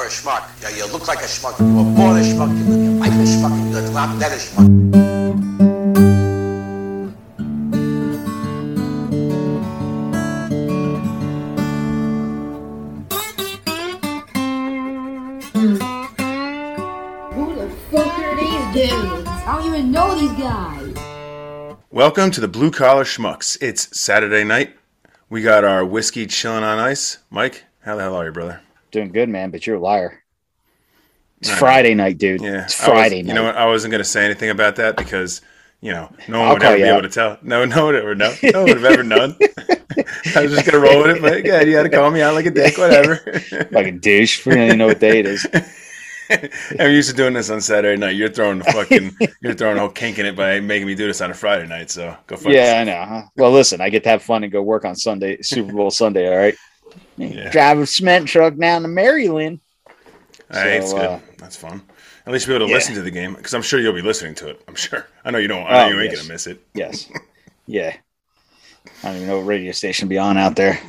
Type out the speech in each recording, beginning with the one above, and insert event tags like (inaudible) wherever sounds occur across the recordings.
are a schmuck. Yeah, you look like a schmuck. You were born a schmuck. You live your life a schmuck. and You're not dead a schmuck. Who the fuck are these dudes? I don't even know these guys. Welcome to the Blue Collar Schmucks. It's Saturday night. We got our whiskey chilling on ice. Mike, how the hell are you, brother? Doing good, man, but you're a liar. It's. Friday night, dude. Yeah, It's I was- Friday You know what? I wasn't going to say anything about that because you know no one I'll would ever be you able to tell. No, no one ever know. (laughs) No one would have ever known. (laughs) I was just going to roll with it, but yeah, you had to call me out like a dick, whatever. (laughs) Like a douche. We don't even know what day it is. I'm used to doing this on Saturday night. You're throwing the fucking, you're throwing a whole kink in it by making me do this on a Friday night. So go fuck yeah, I know. Well, listen, I get to have fun and go work on Sunday, Super Bowl Sunday. All right. Yeah. Drive a cement truck down to Maryland. All right, it's So, good. uh, That's fun. At least you'll be able to Yeah. listen to the game because I'm sure you'll be listening to it. I'm sure. I know you don't. I know Oh, you ain't yes. gonna miss it. Yes. (laughs) Yeah. I don't even know what radio station be on out there.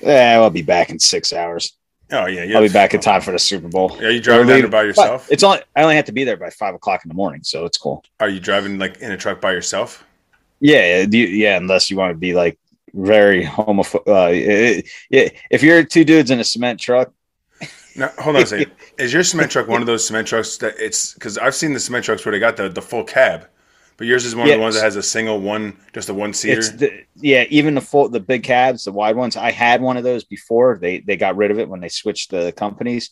Yeah, I'll be back in six hours. Oh yeah, yeah. I'll be back in time for the Super Bowl. Are you driving down there by yourself? It's only I only have to be there by five o'clock in the morning, so it's cool. Are you driving like in a truck by yourself? Yeah, yeah, yeah. Unless you want to be like very homophobic. Uh, it- yeah, if you're two dudes in a cement truck, No, hold on a second. (laughs) Is your cement truck one of those cement trucks that it's because I've seen the cement trucks where they got the, the full cab, but yours is one of the ones that has a single one, just a one seater. yeah. Even the full, the big cabs, the wide ones. I had one of those before. They they got rid of it when they switched the companies.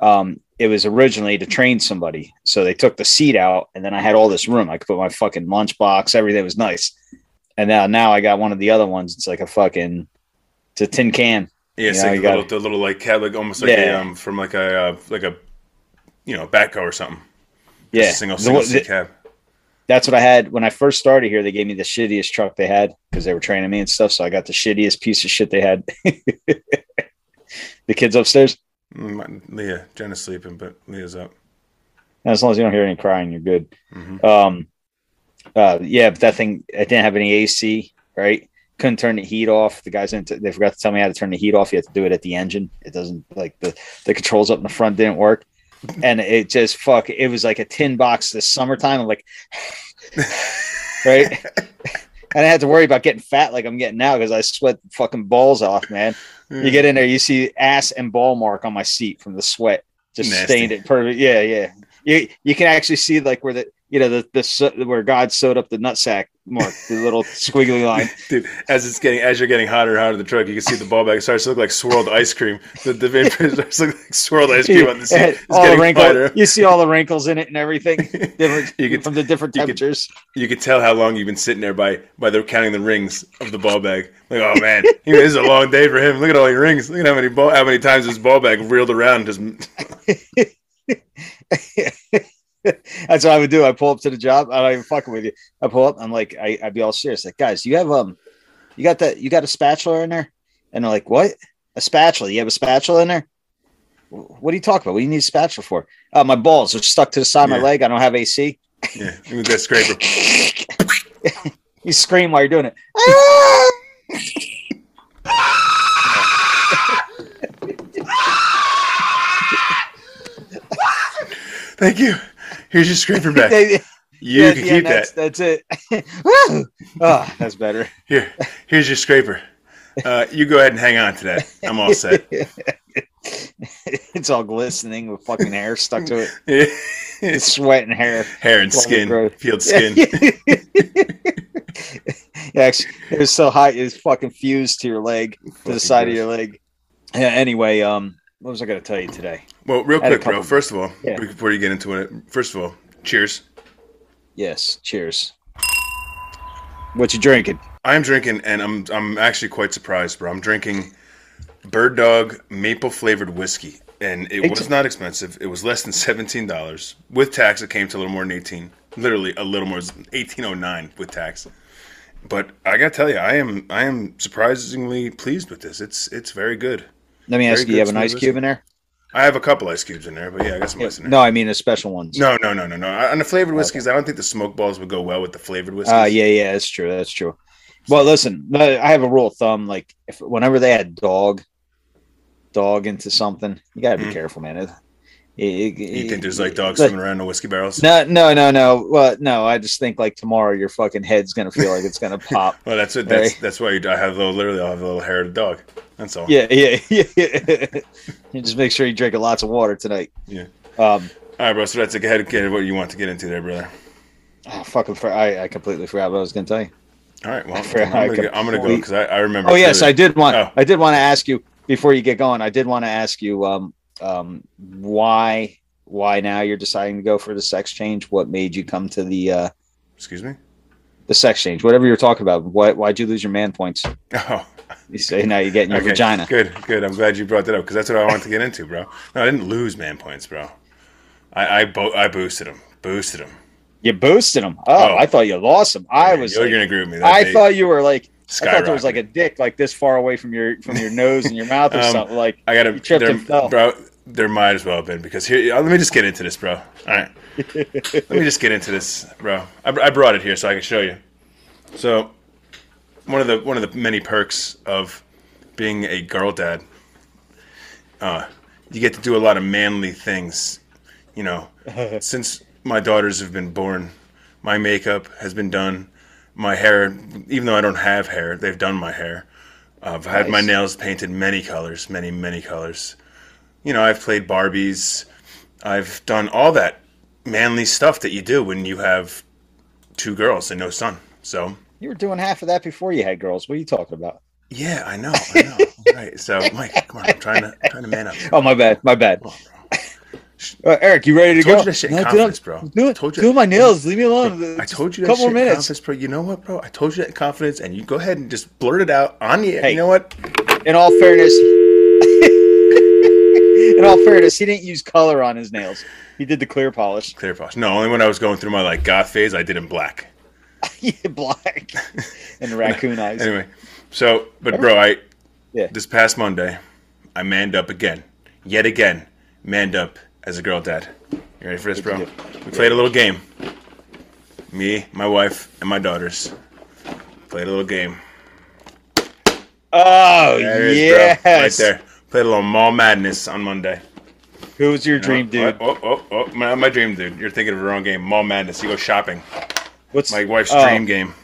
Um, it was originally to train somebody, so they took the seat out, and then I had all this room. I could put my fucking lunchbox. Everything was nice. And now now I got one of the other ones. It's like a fucking, it's a tin can. Yeah, it's Yeah, like you the got little, the little like cab, like almost like a, Yeah. um from like a uh, like a you know backhoe or something. Just Yeah, a single The single seat cab. that's what I had when I first started here. They gave me the shittiest truck they had because they were training me and stuff. So I got the shittiest piece of shit they had. (laughs) the kids upstairs. Mm, Leah, Jenna's sleeping, but Leah's up. As long as you don't hear any crying, you're good. Mhm. Um, uh, yeah, but that thing, I didn't have any AC, right? Couldn't turn the heat off. The guys didn't, they forgot to tell me how to turn the heat off. You have to do it at the engine. It doesn't like the, the controls up in the front didn't work. And it just fuck, it was like a tin box this summertime. I'm like, (laughs) right? (laughs) and I had to worry about getting fat like I'm getting now because I sweat fucking balls off, man. You get in there, you see ass and ball mark on my seat from the sweat, just Nasty. stained it perfect. Yeah, yeah. You you can actually see like where the you know the the where God sewed up the nutsack mark, the little (laughs) squiggly line. Dude, as it's getting as you're getting hotter and hotter in the truck, you can see the ball bag starts to look like swirled ice cream. The the vampire (laughs) starts to look like swirled ice cream on the seat. It It's all the wrinkles. You see all the wrinkles in it and everything. (laughs) Different You could- from the different you could- temperatures. You could tell how long you've been sitting there by by the counting the rings of the ball bag. Like, oh man, this is a long day for him. Look at all your rings. Look at how many ball, how many times this ball bag reeled around. Just (laughs) That's what I would do. I pull up to the job. I'm not even fucking with you. I pull up. I'm like, I, I'd be all serious. Like, guys, you have um, you got that? You got a spatula in there? And they're like, what? A spatula? You have a spatula in there? What are you talking about? What do you need a spatula for? Uh, my balls are stuck to the side of my leg. I don't have AC. yeah, with that scraper. You scream while you're doing it. (laughs) Thank you. Here's your scraper back. (laughs) You Yeah, can yeah, keep that's, that. That's it. (laughs) Oh, that's better. Here, here's your scraper. Uh, you go ahead and hang on to that. I'm all set. (laughs) it's all glistening with fucking hair stuck to it. It's sweat and hair. Hair and skin, growth. peeled skin. yeah, actually, it was so hot, it was fucking fused to your leg, to the side of your leg. Yeah. Anyway, um, what was I going to tell you today? Well, real quick, bro. First of all, Yeah. before you get into it, first of all, cheers. Yes. Cheers. What you drinking? I'm drinking, and I'm I'm actually quite surprised, bro. I'm drinking Bird Dog maple flavored whiskey, and it was not expensive. It was less than seventeen dollars with tax. It came to a little more than eighteen. Literally a little more, eighteen oh nine with tax. But I gotta tell you, I am I am surprisingly pleased with this. It's it's very good. Let me ask you, you have an ice cube in there? I have a couple ice cubes in there, but yeah, I got some ice in there. No, I mean the special ones. No, no, no, no, no. On the flavored whiskeys, I don't think the smoke balls would go well with the flavored whiskeys. Uh, yeah, yeah, that's true. That's true. Well, listen, I have a rule of thumb. Like, if whenever they had dog, dog into something, you got to be Mhm. careful, man. It, You think there's like dogs swimming around in whiskey barrels? No, no, no, no. Well, no. I just think like tomorrow, your fucking head's gonna feel like it's gonna (laughs) pop. Well, that's it. That's Right. that's why you, I have a little. Literally, I'll have a little hair of a dog. That's all. Yeah, yeah, (laughs) yeah. you just make sure you drink lots of water tonight. Yeah. Um. All right, bro. So that's a head. Get what you want to get into there, brother. Oh, fucking. For, I I completely forgot what I was gonna tell you. All right. Well, I I'm gonna, go, I'm gonna go because I, I remember. Oh yes, I did want. Oh. I did want to ask you before you get going. I did want to ask you um um why why now you're deciding to go for the sex change? What made you come to the uh Excuse me. the sex change? Whatever you're talking about. Why why'd you lose your man points? Oh, (laughs) You say now you're getting your okay. vagina. Good, good. I'm glad you brought that up because that's what I wanted to get into, bro. No, I didn't lose man points, bro. I I, bo- I boosted him, boosted him. You boosted him. Oh, Oh. I thought you lost him. I was. You're like- gonna agree with me. That I thought you were like. I thought there was like a dick like this far away from your from your nose and your mouth or Um, something. Like I got a you tripped and fell. bro. There might as well have been because here. uh, Let me just get into this, bro. All right, (laughs) let me just get into this, bro. I, I brought it here so I can show you. So, one of the one of the many perks of being a girl dad, uh, you get to do a lot of manly things. You know, (laughs) since my daughters have been born, my makeup has been done. My hair, even though I don't have hair, they've done my hair. I've had my nails painted many colors, many, many colors. You know, I've played Barbies. I've done all that manly stuff that you do when you have two girls and no son. So, you were doing half of that before you had girls. What are you talking about? yeah, I know, I know. (laughs) right. So, Mike, come on, I'm trying to trying to man up. Oh my bad, my bad. On, bro. (laughs) Uh, Eric, you ready to Told go? you that shit No, confidence, dude, bro. I'm Doing, Told you- doing my nails. Leave me alone. I told you that couple shit minutes. confidence, bro. You know what, bro? I told you that in confidence, and you go ahead and just blurt it out on the. Hey. You know what? In all fairness, in all fairness, he didn't use color on his nails. He did the clear polish. Clear polish. No, only when I was going through my like goth phase, I did in black. (laughs) yeah, black (laughs) and raccoon eyes. Anyway, so but bro, I Yeah. this past Monday, I manned up again, yet again, manned up as a girl dad. You ready for this, bro? We played a little game. Me, my wife, and my daughters played a little game. Oh There it is, yes, bro. right there. Played a little mall madness on Monday. Who was your dream dude? Oh, oh, oh, oh, my, my dream dude. You're thinking of the wrong game. Mall madness. You go shopping. What's My wife's oh, dream game.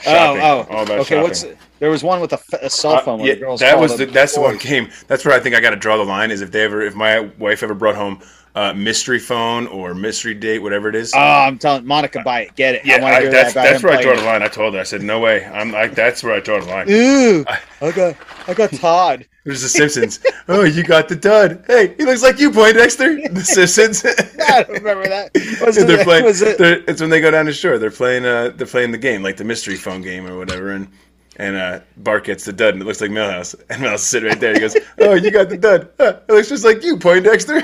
Shopping. Oh, oh, All about okay. shopping. What's there was one with a, f- a cell Uh, phone where yeah, the girls that was the, that's the one game. That's where I think I got to draw the line. Is if they ever, if my wife ever brought home uh, mystery phone or mystery date, whatever it is. Oh, I'm telling Monica, buy it, get it. yeah, I, hear that's that that's where I draw the line. I told her. I said, no way. I'm like, that's where I draw the line. Ooh, (laughs) I got, I got Todd. There's the Simpsons. oh, you got the dud. Hey, he looks like you, Poindexter. The (laughs) Simpsons. I don't remember that. (laughs) Was they're playing. was it? they're- it's when they go down the shore. They're playing. Uh, they're playing the game, like the mystery phone game or whatever. And and uh, Bart gets the dud, and it looks like Milhouse. And Milhouse is sitting right there. He goes, "Oh, you got the dud. Huh, it looks just like you, Poindexter."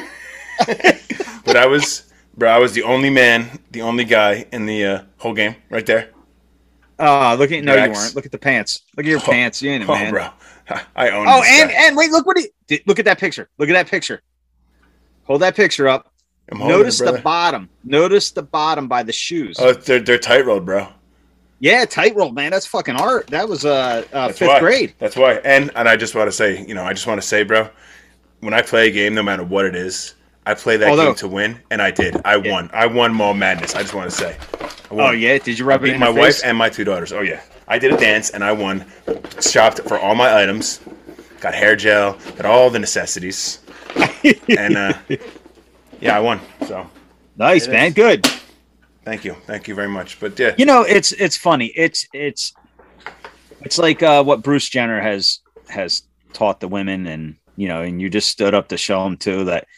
(laughs) but I was, bro. I was the only man, the only guy in the uh, whole game, right there. Oh, look at no, you weren't. Look at the pants. Look at your pants. You ain't a Oh, man. bro, (laughs) I own. Oh, and guy. and wait, look what he did. Look at that picture. Look at that picture. Hold that picture up. Holding it, Notice the bottom. Notice the bottom by the shoes. Oh, they're they're tight rolled, bro. yeah, tightrope, man. That's fucking art. That was uh, uh fifth why. grade. That's why. And and I just want to say, you know, I just want to say, bro, when I play a game, no matter what it is, I play that Although- game to win, and I did. I won. I won Mall Madness. I just want to say. I. Oh yeah, did you I rub it beat in my wife face? and my two daughters. Oh yeah, I did a dance and I won. Shopped for all my items. Got hair gel. Got all the necessities. (laughs) and uh, yeah, I won. So nice, man. is. Good. thank you, thank you very much. But yeah, You know, it's it's funny. It's it's it's like uh, what Bruce Jenner has has taught the women, and you know, and you just stood up to show them too that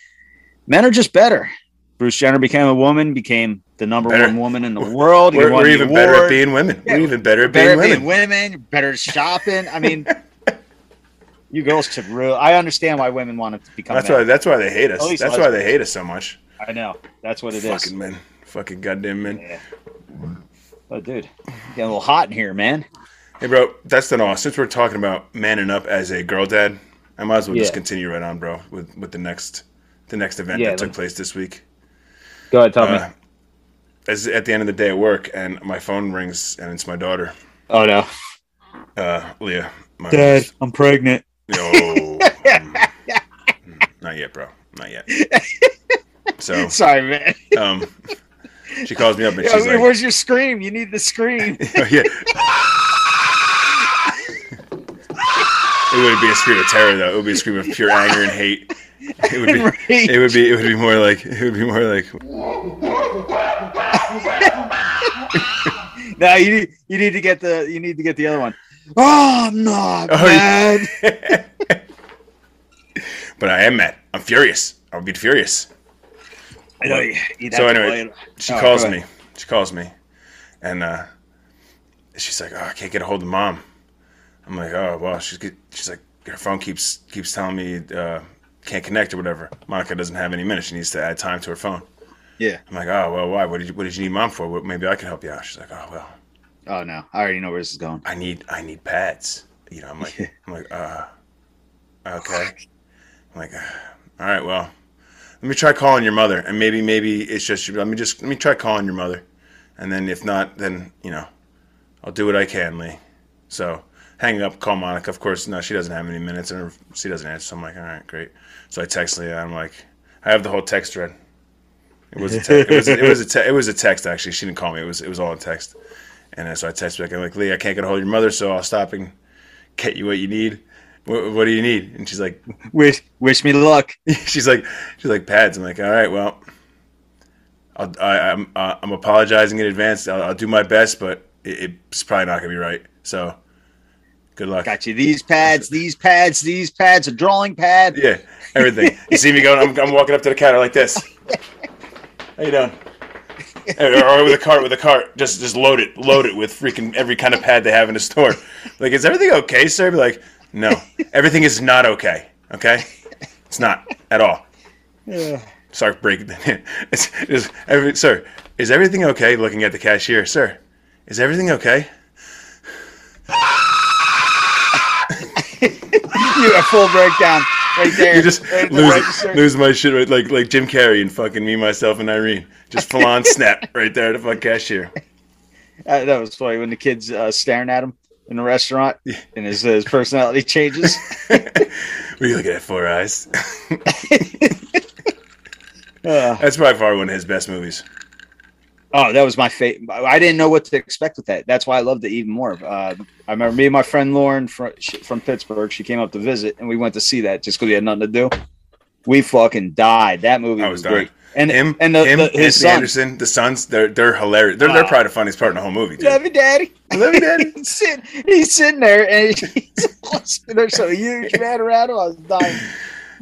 men are just better. Bruce Jenner became a woman, became the number Better. one woman in the world. We're, we're the even better at being women. Yeah, we're even better at better being at women. being women, better at shopping. I mean, (laughs) you girls should really. I understand why women want to become. That's men. why. That's why they hate us. That's why they hate us so much. I know. That's what it is. Fucking men. Fucking goddamn men. Yeah. Oh, dude, getting a little hot in here, man. Hey, bro, that's not all. Since we're talking about manning up as a girl dad, I might as well just continue right on, bro, with with the next the next event Yeah, that took place this week. Go ahead, tell Uh, as at the end of the day at work, and my phone rings, and it's my daughter, Oh no, uh, Leah. My Dad, I'm pregnant. Yo, um, (laughs) not yet, bro. Not yet. (laughs) so, Sorry, man. um, she calls me up and Yeah, she's like, where's your scream? You need the scream. (laughs) yeah. It wouldn't be a scream of terror though. It would be a scream of pure anger and hate. It would be. Rage. It would be. It would be more like. It would be more like. (laughs) no, you need you need to get the you need to get the other one. Oh, I'm not Oh, mad. (laughs) but I am mad. I'm furious. I'll be furious. I know you- So anyway, she Oh, calls me. She calls me, and uh, she's like, "Oh, I can't get a hold of mom." I'm like, "Oh, well." She's get, she's like, her phone keeps keeps telling me uh, can't connect or whatever. Monica doesn't have any minutes. She needs to add time to her phone. Yeah. I'm like, "Oh, well, why? What did you What did you need mom for? What, maybe I can help you out." She's like, "Oh, well, Oh no, I already know where this is going. I need I need pads." You know, I'm like, I'm like, uh, okay. I'm like, all right, well, let me try calling your mother, and maybe maybe it's just let me just let me try calling your mother, and then if not, then you know, I'll do what I can, Lee. So hang up, call Monica. Of course, no, she doesn't have any minutes, and her- she doesn't answer. So I'm like, all right, great. So I text Leah. I'm like, I have the whole text thread. It was a te- it was it was a te- it was a text actually. She didn't call me. It was it was all in text. And so I text back. I'm like, Lee, I can't get a hold of your mother, so I'll stop and get you what you need. What, what do you need? And she's like, Wish wish me luck. (laughs) she's like, she's like pads. I'm like, all right, well, I'll, I, I'm uh, I'm apologizing in advance. I'll, I'll do my best, but it, it's probably not gonna be right. So, good luck. Got you these pads, these pads, these pads, a drawing pad. Yeah, everything. You see me going? I'm, I'm walking up to the counter like this. (laughs) How you doing? or, with a cart, with a cart, just just load it, load it with freaking every kind of pad they have in the store. Like, is everything okay, sir? Be like, no, everything is not okay. Okay, it's not at all. (sighs) Start breaking. It's, it's, every, sir, is everything okay? Looking at the cashier, sir, is everything okay? You a full breakdown right there. You just Right lose, register. lose my shit right like like Jim Carrey and fucking me, myself, and Irene. Just full on (laughs) snap right there at the fucking cashier. Uh, that was funny when the kids uh, staring at him in the restaurant, and his his personality changes. (laughs) Are you looking at? Four eyes. Uh, (laughs) That's by far one of his best movies. Oh, that was my favorite. I didn't know what to expect with that. That's why I loved it even more. Uh, I remember me and my friend Lauren from, from Pittsburgh. She came up to visit, and we went to see that just because we had nothing to do. We fucking died. That movie I was, was great. And Him, and the, him, the, his son, Anderson, the sons, they're they're hilarious. They're, they're probably the funniest part in the whole movie. Dude. love you, daddy. Love you, Daddy. (laughs) he's, sitting, he's sitting there, and (laughs) he's, (laughs) there's so huge man around him. I was dying.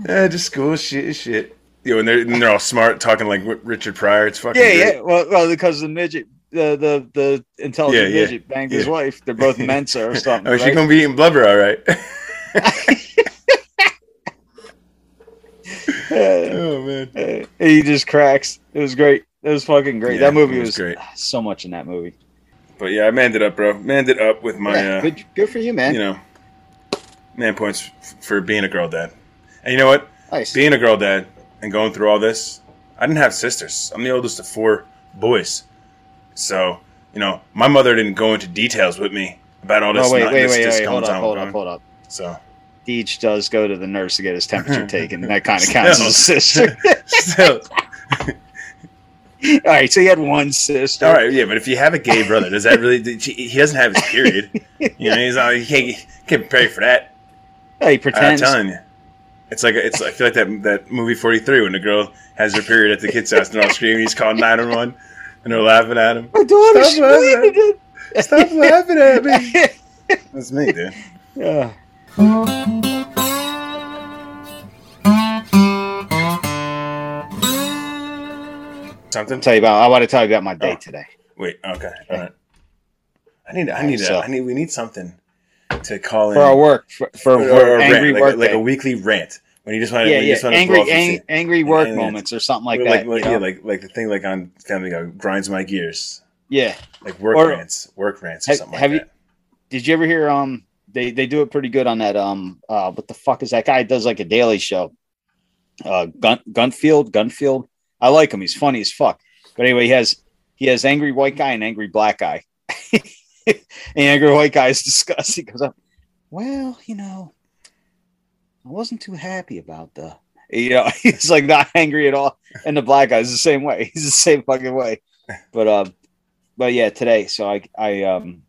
Yeah, just cool shit, shit. You know, and they're and they're all smart, talking like Richard Pryor. It's fucking Yeah, great. yeah. Well, well, because the midget, the the the intelligent Yeah, yeah, midget banged his wife. They're both (laughs) Mensa or something. Oh, she right? gonna be eating blubber, all right. (laughs) oh man, Uh, he just cracks. It was great. It was fucking great. Yeah, that movie was, was great. So much in that movie. but yeah, I manned it up, bro. Manned it up with my, Yeah, uh, good, good for you, man. you know, man points f- for being a girl dad. And you know what? nice. Being a girl dad and going through all this, I didn't have sisters. I'm the oldest of four boys, so you know, my mother didn't go into details with me about all this. oh wait, not- wait, this, wait, this wait. Hold up, on hold up, hold up. So Deej does go to the nurse to get his temperature (laughs) taken. That kind of counts as a sister. (laughs) (laughs) still. all right, so you had one sister. All right, yeah, but if you have a gay brother, does that really? He doesn't have his period. You know, he's not. He can't, he can't prepare for that. Hey, he I'm pretends. telling you, it's like it's. I feel like that that movie Forty Three when the girl has her period at the kid's house and they're all screaming. He's calling nine one one, and they're laughing at him. My daughter Stop laughing. screamed Stop laughing at me. it. (laughs) That's me, dude. Yeah. Something. Tell you about. I want to tell you about my day Oh. today. Wait. Okay. All right. I need. I need. So- A, I need. We need something to call in For our work, for, for or, work, or a angry rant, like, work a, like a weekly rant when you just want to. yeah, yeah, just angry, blow off your ang- angry work And- moments or something like like, that. like, yeah, know? like like the thing like on Family Guy grinds my gears. yeah. Like work Or- rants, work rants, or Have- something have like you- Did you ever hear? Um, they they do it pretty good on that. Um, uh, what the fuck is that guy? Does like a daily show. Uh, Gun Gunfield, Gunfield. I like him. He's funny as fuck. But anyway, he has he has angry white guy and angry black guy. (laughs) (laughs) angry white guy (laughs) is. He goes. Well, you know, I wasn't too happy about the You (laughs) know, he's like not angry at all. And the black guy's the same way. He's the same fucking way. But um, but yeah, today. So I I um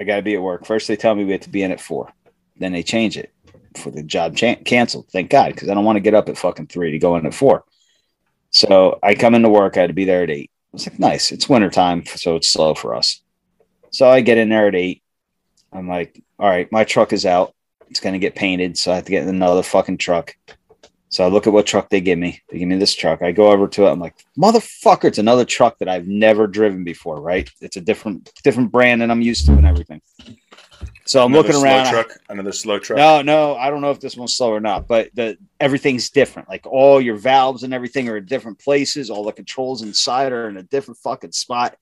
I got to be at work. First they tell me we have to be in at four. Then they change it for the job chan canceled. Thank God, because I don't want to get up at fucking three to go in at four. So I come into work. I had to be there at eight. I was like, nice. It's wintertime, so it's slow for us. So I get in there at eight. I'm like, all right, my truck is out. It's gonna get painted, so I have to get another fucking truck. So I look at what truck they give me. They give me this truck. I go over to it. I'm like, motherfucker, it's another truck that I've never driven before, right? It's a different different brand than I'm used to and everything. So I'm Another looking slow around. I- another slow truck. no, no, I don't know if this one's slow or not, but the everything's different. Like all your valves and everything are in different places. All the controls inside are in a different fucking spot.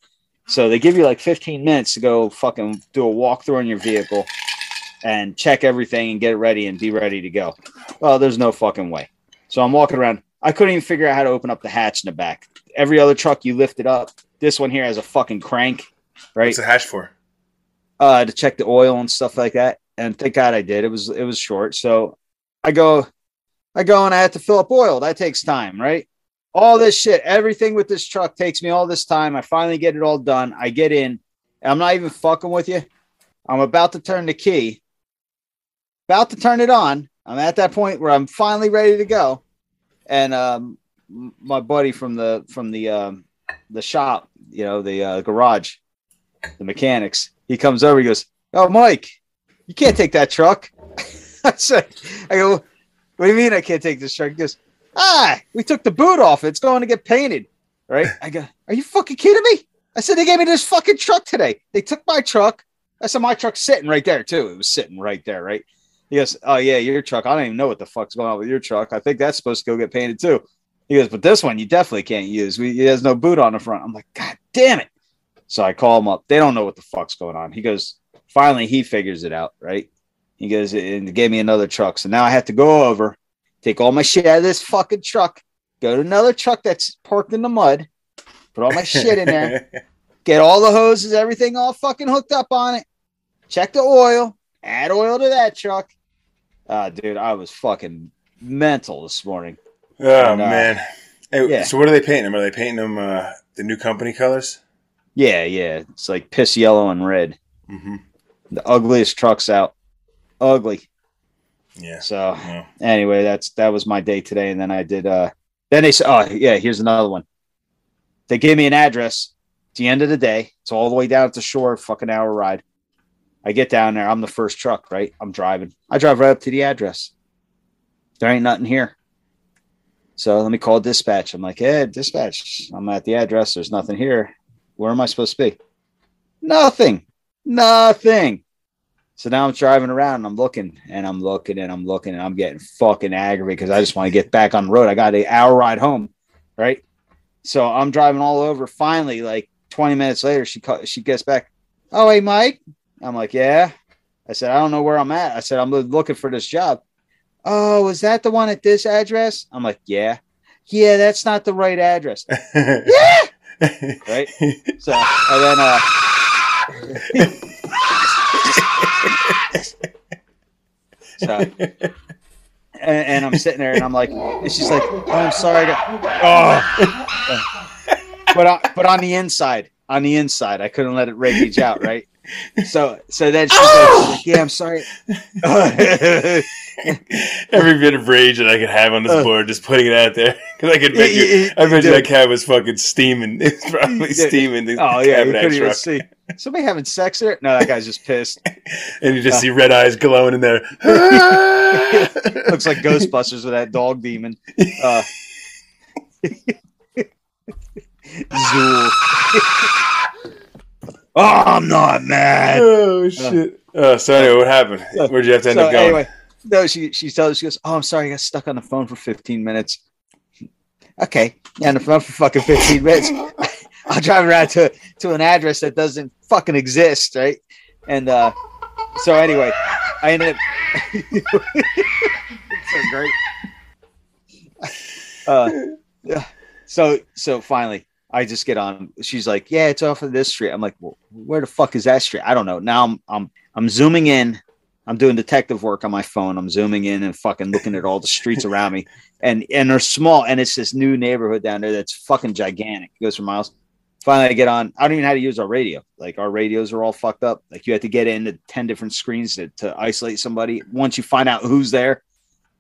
So they give you like 15 minutes to go fucking do a walkthrough on your vehicle and check everything and get it ready and be ready to go. Well, there's no fucking way. So I'm walking around. I couldn't even figure out how to open up the hatch in the back. Every other truck you lift it up. This one here has a fucking crank, right? What's the hash for? uh, to check the oil and stuff like that. And thank God I did. It was it was short. So I go, I go and I have to fill up oil. That takes time, right? All this shit, everything with this truck takes me all this time. I finally get it all done. I get in. I'm not even fucking with you. I'm about to turn the key, about to turn it on. I'm at that point where I'm finally ready to go. And um, my buddy from the from the um, the shop, you know, the uh, garage, the mechanics, he comes over. He goes, "Oh, Mike, you can't take that truck." (laughs) I said, "I go, what do you mean I can't take this truck?" He goes, "Ah, we took the boot off. It's going to get painted." Right? I go, "Are you fucking kidding me?" I said, "They gave me this fucking truck today. They took my truck. I said my truck's sitting right there too. It was sitting right there, right?" He goes, "Oh yeah, your truck. I don't even know what the fuck's going on with your truck. I think that's supposed to go get painted too." He goes, "But this one you definitely can't use. We, it has no boot on the front." I'm like, "God damn it!" So I call him up. They don't know what the fuck's going on. He goes, finally, he figures it out, right? He goes and gave me another truck. So now I have to go over, take all my shit out of this fucking truck, go to another truck that's parked in the mud, put all my (laughs) shit in there, get all the hoses, everything all fucking hooked up on it, check the oil, add oil to that truck. Uh, dude, I was fucking mental this morning. Oh And, uh, man. Hey, yeah. So what are they painting them? Are they painting them uh, the new company colors? Yeah, yeah. It's like piss yellow and red. Mm-hmm. The ugliest trucks out. Ugly. Yeah. So Yeah. anyway, that's that was my day today, and then I did. uh Then they said, "Oh yeah, here's another one." They gave me an address. It's the end of the day. It's all the way down at the shore, fucking hour ride. I get down there. I'm the first truck, right? I'm driving. I drive right up to the address. There ain't nothing here. So let me call dispatch. I'm like, hey, dispatch, I'm at the address. There's nothing here. Where am I supposed to be? Nothing. Nothing. So now I'm driving around and I'm looking and I'm looking and I'm looking and I'm getting fucking aggravated because I just want to get back on the road. I got an hour ride home, right? So I'm driving all over. Finally, like 20 minutes later, she she gets back. Oh, hey, Mike. I'm like, yeah. I said, I don't know where I'm at. I said, I'm looking for this job. Oh, is that the one at this address? I'm like, yeah. Yeah, that's not the right address. (laughs) Yeah. (laughs) Right? So, and then, uh, (laughs) so, and, and I'm sitting there and I'm like, and she's like, oh, I'm sorry. Oh. (laughs) I got, oh. but, on, but on the inside, on the inside, I couldn't let it rage out, right? So, so then she's, like, she's like, yeah, I'm sorry. (laughs) Every bit of rage that I could have on this Uh. board, just putting it out there, (laughs) because I could bet you, I bet you that cab was fucking steaming. (laughs) It's probably steaming. Oh yeah, you couldn't even see. Somebody having sex there? No, that guy's just pissed. and you just Uh. see red eyes glowing in there. Looks like Ghostbusters with that dog demon. Uh, Zuul. Oh, I'm not mad. oh shit! Uh, so anyway, what happened? Where'd you have to end So up going? anyway, no, she she tells she goes, "Oh, I'm sorry, I got stuck on the phone for 15 minutes." Okay, yeah, on the phone for fucking 15 minutes. (laughs) I'll drive around to to an address that doesn't fucking exist, right? And uh, so anyway, I ended up. it's (laughs) so great. Uh, yeah. So so finally, I just get on. She's like, "Yeah, it's off of this street." I'm like, well, "Where the fuck is that street?" I don't know. Now I'm I'm I'm zooming in I'm doing detective work on my phone. I'm zooming in and fucking looking at all the streets around me, and and they're small, and it's this new neighborhood down there that's fucking gigantic. It goes for miles. Finally, I get on. I don't even know how to use our radio. Like our radios are all fucked up. Like you have to get into ten different screens to, to isolate somebody. Once you find out who's there,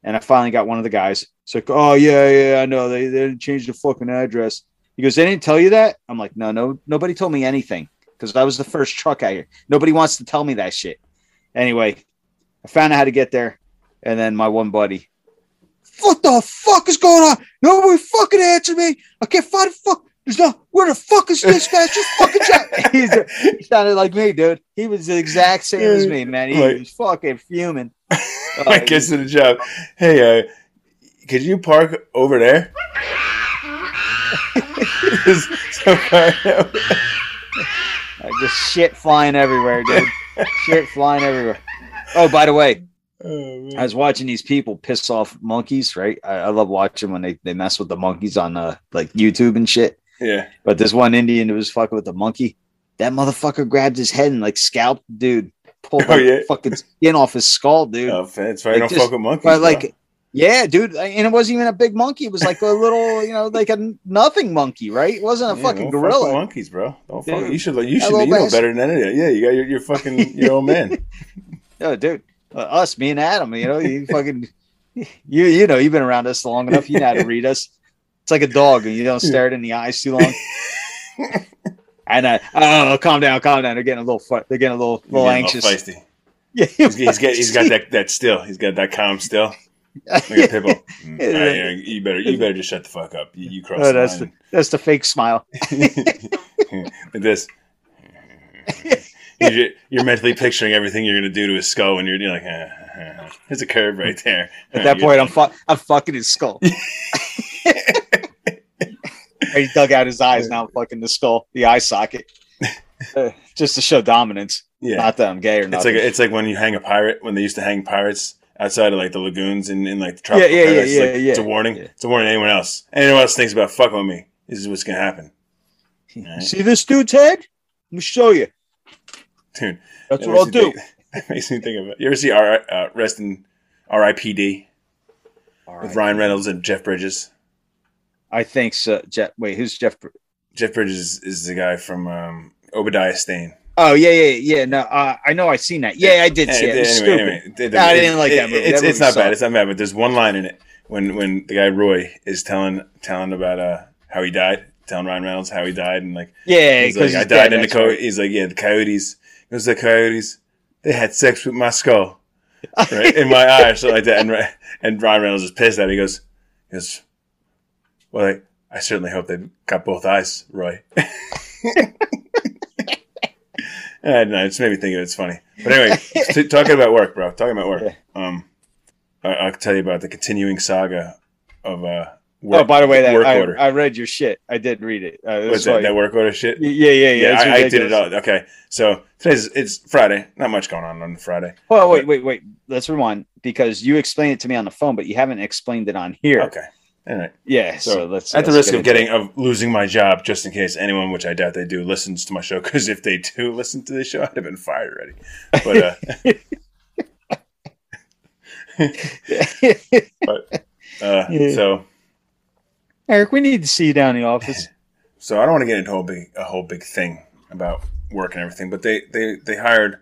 and I finally got one of the guys. It's like, oh yeah, yeah, I know they they didn't change the fucking address. He goes, they didn't tell you that. I'm like, no, no, nobody told me anything because I was the first truck out here. Nobody wants to tell me that shit. Anyway, I found out how to get there, and then my one buddy, what the fuck is going on? Nobody fucking answer me. I can't find a fuck. There's no where the fuck is this guy? Just fucking (laughs) chat. (laughs) He's he sounded like me, dude. He was the exact same as me, man. He Right. was fucking fuming. (laughs) Uh, I guess to the job. Hey, uh, could you park over there? Just so far out. Uh, just shit flying everywhere, dude. shit flying everywhere. Oh, by the way, Oh. I was watching these people piss off monkeys, right? I, I love watching when they, they mess with the monkeys on uh, like YouTube and shit. yeah. But this one Indian who was fucking with the monkey, that motherfucker grabbed his head and like scalped dude, pulled Oh, yeah? fucking skin off his skull, dude. Oh, that's I Like don't just- fuck with monkeys. but like, yeah, dude, and it wasn't even a big monkey. It was like a little, you know, like a nothing monkey, right? It wasn't a Yeah, fucking don't fuck with gorilla. monkeys, bro. Don't fuck. Dude. You should. You should. little You know bastard. better than any of that. Yeah, you got your, your fucking (laughs) your old man. Oh, dude, uh, us, me and Adam, you know, you fucking, you you know, you've been around us long enough. You know how to read us. It's like a dog, and you don't stare it in the eyes too long. (laughs) and uh, oh, calm down, calm down. They're getting a little, fu- they're getting a little, He's little anxious. A little feisty. (laughs) Yeah, He's, he's got he's got that that still. He's got that calm still. Like a. (laughs) Mm, all right, yeah, you better you better just shut the fuck up. You, you crossed Oh, that's the the that's the fake smile. (laughs) (laughs) like this. You're, you're mentally picturing everything you're gonna do to his skull and you're, you're like, eh, eh, there's a curve right there. At that point, I'm fu- I'm fucking his skull. he dug out his eyes. Now I'm fucking the skull, the eye socket, Uh, just to show dominance. yeah. Not that I'm gay or It's nothing. like it's like when you hang a pirate when they used to hang pirates outside of like the lagoons and, in like the Yeah, tropical yeah, yeah, paradise. It's, yeah, like, yeah. it's a warning. Yeah. It's a warning to anyone else. Anyone else thinks about fucking with me. This is what's gonna happen, (laughs) Alright. See this dude's head? Let me show you. dude. That's what I'll do. think- (laughs) That makes me think of it. You ever see R, uh, Rest in R.I.P.D. with Ryan Reynolds and Jeff Bridges? I think so. Jeff, wait, who's Jeff? Jeff Bridges is the guy from um, Obadiah Stane. Oh yeah, yeah, yeah. No, uh, I know. I seen that. Yeah, I did see it. It it- it- No, I didn't like that movie. It's, That it's not bad. It's not bad. But there's one line in it when when the guy Roy is telling telling about uh how he died, telling Ryan Reynolds how he died, and like Yeah, he's like, I died in the coyote. He's like, yeah, the coyotes. It was the coyotes. They had sex with my skull, right in my (laughs) eye, or something like that. And and Ryan Reynolds is pissed at. it. He goes, he goes, well, I, I certainly hope they got both eyes, Roy. (laughs) I don't know. It just made me think of it. It's funny. But anyway, (laughs) t- talking about work, bro. Talking about work. Um, I- I'll tell you about the continuing saga of uh. Oh, by the way, that work I, order. I read your shit. I did read it. Uh, that's that? That work order shit. yeah, yeah, yeah. Yeah, I, I did it all. Okay, so today's it's Friday. Not much going on on Friday. Oh, wait, wait, wait. Let's rewind because you explained it to me on the phone, but you haven't explained it on here. Okay, all right. Yeah. So, So, let's. At the let's risk get of getting it. of losing my job, just in case anyone, which I doubt they do, listens to my show, because if they do listen to the show, I'd have been fired already. But uh, (laughs) but uh, Yeah. so Eric, we need to see you down in the office. so I don't want to get into a whole big a whole big thing about work and everything, but they they they hired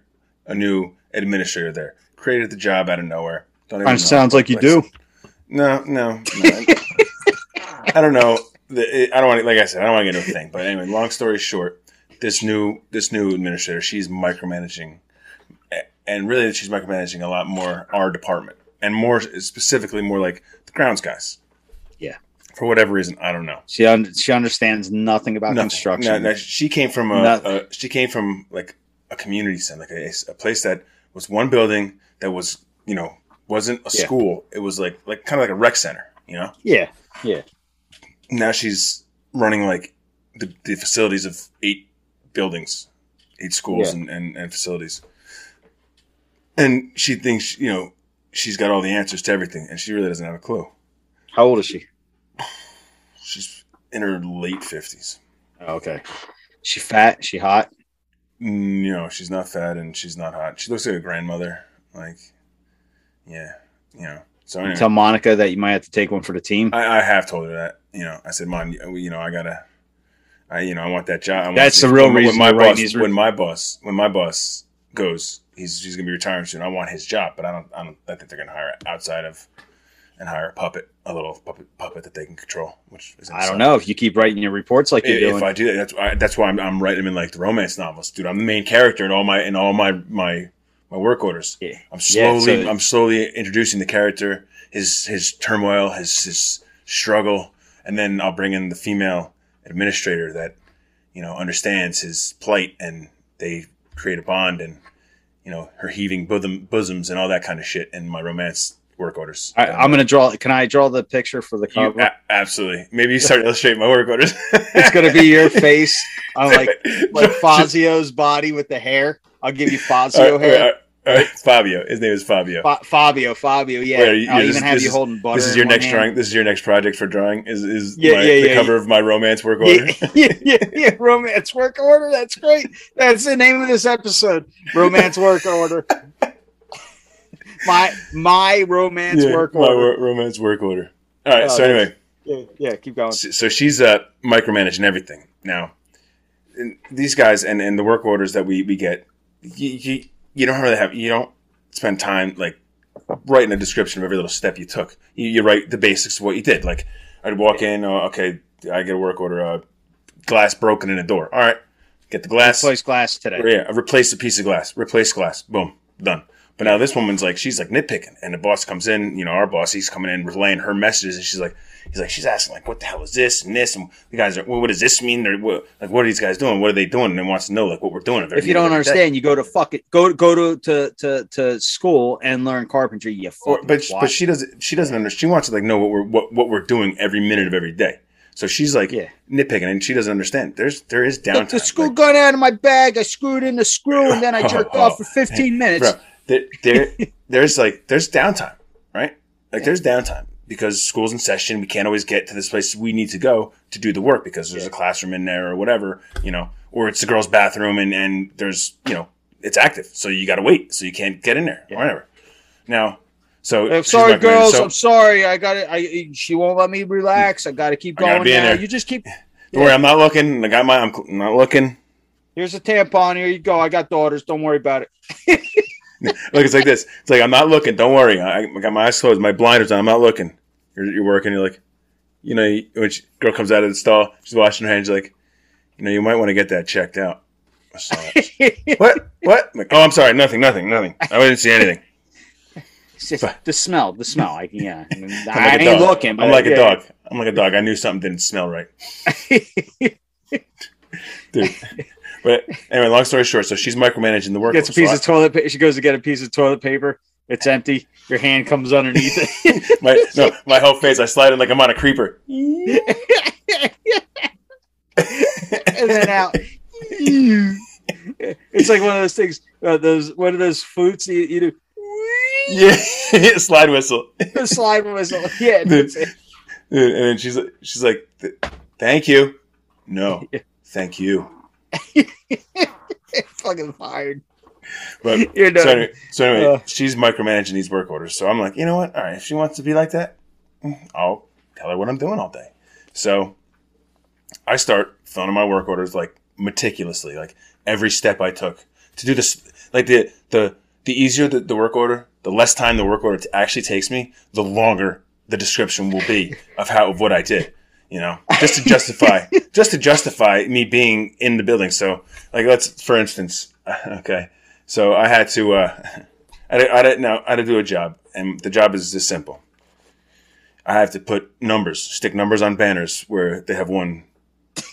a new administrator there, created the job out of nowhere. Don't even know. sounds like you do. No, no, no. I don't know. The- I don't want to, like I said, I don't want to get into a thing. But anyway, long story short, this new this new administrator, she's micromanaging, and really she's micromanaging a lot more our department, and more specifically, more like the grounds guys. Yeah. For whatever reason, I don't know. She un- she understands nothing about Nothing. construction. No, no, she came from a, a she came from like a community center, like a, a place that was one building that was you know wasn't a Yeah. school. It was like like kind of like a rec center, you know. Yeah, yeah. Now she's running like the, the facilities of eight buildings, eight schools Yeah. and, and, and facilities. And she thinks, you know, she's got all the answers to everything, and she really doesn't have a clue. How old is she? (sighs) She's in her late 50s. Oh, okay. She fat? She hot? Mm, no, she's not fat and she's not hot. She looks like a grandmother. Like, yeah, you know. So anyway, Tell Monica that you might have to take one for the team. I, I have told her that. You know, I said, "Mom, you you know, I gotta, I, you know, I want that job." I want That's the real when, reason my boss, these- when my boss, when my boss goes, he's he's gonna be retiring soon. I want his job, but I don't, I don't, I think they're gonna hire outside of and hire a puppet, a little puppet, puppet that they can control. Which is I don't know if you keep writing your reports like you're If, I do that, that's I, that's why I'm, I'm writing them in like the romance novels, dude. I'm the main character in all my in all my my my work orders. Yeah. I'm Yeah, slowly so- I'm slowly introducing the character, his his turmoil, his his struggle, and then I'll bring in the female administrator that you know understands his plight, and they create a bond, and you know her heaving bosom, bosoms and all that kind of shit in my romance work orders. I, I'm gonna draw. Can I draw the picture for the You- cover? a- absolutely. Maybe you start illustrating my work orders. it's gonna be your (laughs) face on like (laughs) like Fazio's body with the hair. I'll give you Fazio right, hair. right, right. Fabio. His name is Fabio. Fa- Fabio, Fabio, yeah. Wait, I'll this- even have you is- holding butter. This is your next hand. drawing. This is your next project for drawing. Is is Yeah, my, yeah, the yeah, cover of my romance work order? Yeah, (laughs) yeah, yeah, yeah, romance work order. That's great. That's the name of this episode. Romance work order. (laughs) My my romance work my order. wor- romance work order. All right. Oh, so anyway, Yeah, yeah, keep going. so so she's uh, micromanaging everything now. and these guys and, and the work orders that we, we get, you don't really have you don't spend time like writing a description of every little step you took. You, you write the basics of what you did. Like I'd walk in, oh, okay, I get a work order, uh, glass broken in a door. All right, get the glass. Replace glass today. Yeah, replace a piece of glass. Replace glass. Boom, done. But now this woman's like, she's like nitpicking, and the boss comes in. You know, our boss, he's coming in relaying her messages, and she's like, he's like, she's asking like, what the hell is this and this, and the guys are, well, what does this mean? They're what, like, what are these guys doing? What are they doing? And wants to know like what we're doing. If you don't understand, you go to fuck it. Go go to to to, to school and learn carpentry. You Or, but but she doesn't she doesn't understand. She wants to like know what we're what, what we're doing every minute of every day. So she's like Yeah. nitpicking, and she doesn't understand. There's there is downtime. Took the screw Like, gun out of my bag. I screwed in the screw (laughs) and then I jerked off for 15 minutes. bro, there, there (laughs) there's like there's downtime, right? Like there's downtime because school's in session. We can't always get to this place we need to go to do the work because there's a classroom in there or whatever, you know, or it's the girls' bathroom and and there's you know it's active, so you got to wait, so you can't get in there or whatever. Now, so I'm sorry, girls. so- I'm sorry. I got it. I she won't let me relax. I got to keep going now. You just keep. (laughs) don't worry, I'm not looking. I got my. I'm not looking. Here's a tampon. Here you go. I got daughters. Don't worry about it. (laughs) Look, it's like this. It's like I'm not looking. Don't worry. I, I got my eyes closed, my blinders on. I'm not looking. You're, you're working. You're like, you know, when she, girl comes out of the stall, she's washing her hands. Like, you know, you might want to get that checked out. I (laughs) what? What? Like, oh, I'm sorry. Nothing. Nothing. Nothing. I didn't see anything. Just the smell. The smell. I, yeah. I, mean, (laughs) I like a ain't dog. looking. But I'm like yeah. a dog. I'm like a dog. I knew something didn't smell right, (laughs) dude. But anyway, long story short, so she's micromanaging the work. Gets a so piece I- of toilet. Pa- she goes to get a piece of toilet paper. It's empty. Your hand comes underneath it. (laughs) my no, my whole face. I slide in like I'm on a creeper. (laughs) and then out. (laughs) it's like one of those things. Uh, those one of those flutes you, you do. Yeah, slide whistle. The slide whistle. Yeah. Dude. it. And then she's she's like, "Thank you." No, thank you. (laughs) Fucking fired. But (laughs) You're done. so anyway, so anyway Uh. she's micromanaging these work orders. So I'm like, you know what? All right, if she wants to be like that, mm, I'll tell her what I'm doing all day. So I start filling in my work orders like meticulously, like every step I took to do this. Like the the the easier the, the work order, the less time the work order t- actually takes me, the longer the description will be of how of what I did. You know, just to justify, (laughs) just to justify me being in the building. So, like, let's, for instance, (laughs) okay. So I had to, uh, (laughs) I, I, had- no, I had to do a job, and the job is this simple. I have to put numbers, stick numbers on banners where they have won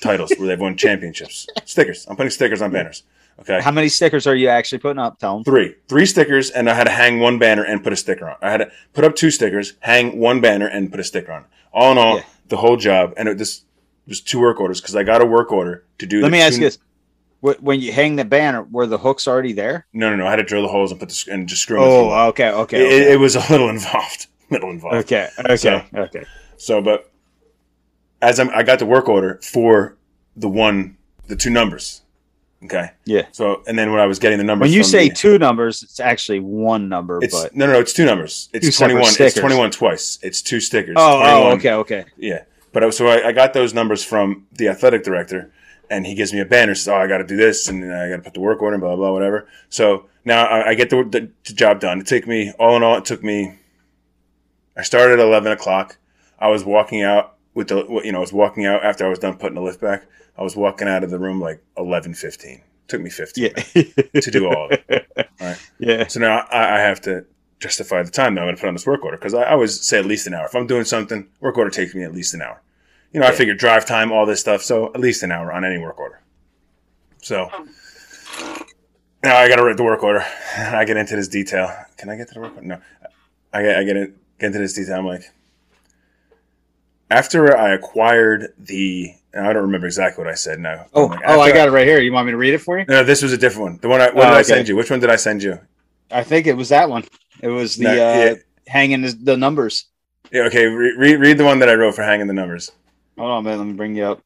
titles, where they've won championships. Stickers. I'm putting stickers on banners. Okay. How many stickers are you actually putting up? Tell them. Three. Three stickers, and I had to hang one banner and put a sticker on. I had to put up two stickers, hang one banner, and put a sticker on. All in all, Yeah. The whole job, and it just was two work orders because I got a work order to do. Let me ask you this: When you hang the banner, were the hooks already there? No, no, no. I had to drill the holes and put the and just screw them. Oh, okay, okay, It, okay, it was a little (laughs) involved. Little involved. okay, okay, So- okay. So, but as I'm, I got the work order for the one, the two numbers. Okay. Yeah. So and then when I was getting the numbers, When you say the- two numbers, it's actually one number. it's but no, no, no, it's two numbers. It's Two twenty one. It's twenty one twice. It's two stickers. oh, oh, okay, okay. Yeah, but I, so I, I got those numbers from the athletic director, and he gives me a banner. Says, "Oh, I got to do this, and I got to put the work order, blah blah whatever." So now I, I get the, the, the job done. It took me all in all. It took me. I started at eleven o'clock. I was walking out with the you know I was walking out after I was done putting the lift back. I was walking out of the room like eleven fifteen. Took me fifteen Yeah. to do all of it. (laughs) yeah. So now I, I have to justify the time that I'm going to put on this work order because I, I always say at least an hour. If I'm doing something, work order takes me at least an hour. You know, I figure drive time, all this stuff, so at least an hour on any work order. So um. now I got to write the work order. And (laughs) I get into this detail. Can I get to the work order? No, I get I get, in, get into this detail. I'm like, after I acquired the, I don't remember exactly what I said now. Oh, like, oh, I got it right here. You want me to read it for you? No, this was a different one. The one I, what Oh, did I send you? Which one did I send you? I think it was that one. It was the No, uh, yeah. hanging the, numbers. Yeah, okay. Re- read read the one that I wrote for hanging the numbers. Hold on, man. Let me bring you up.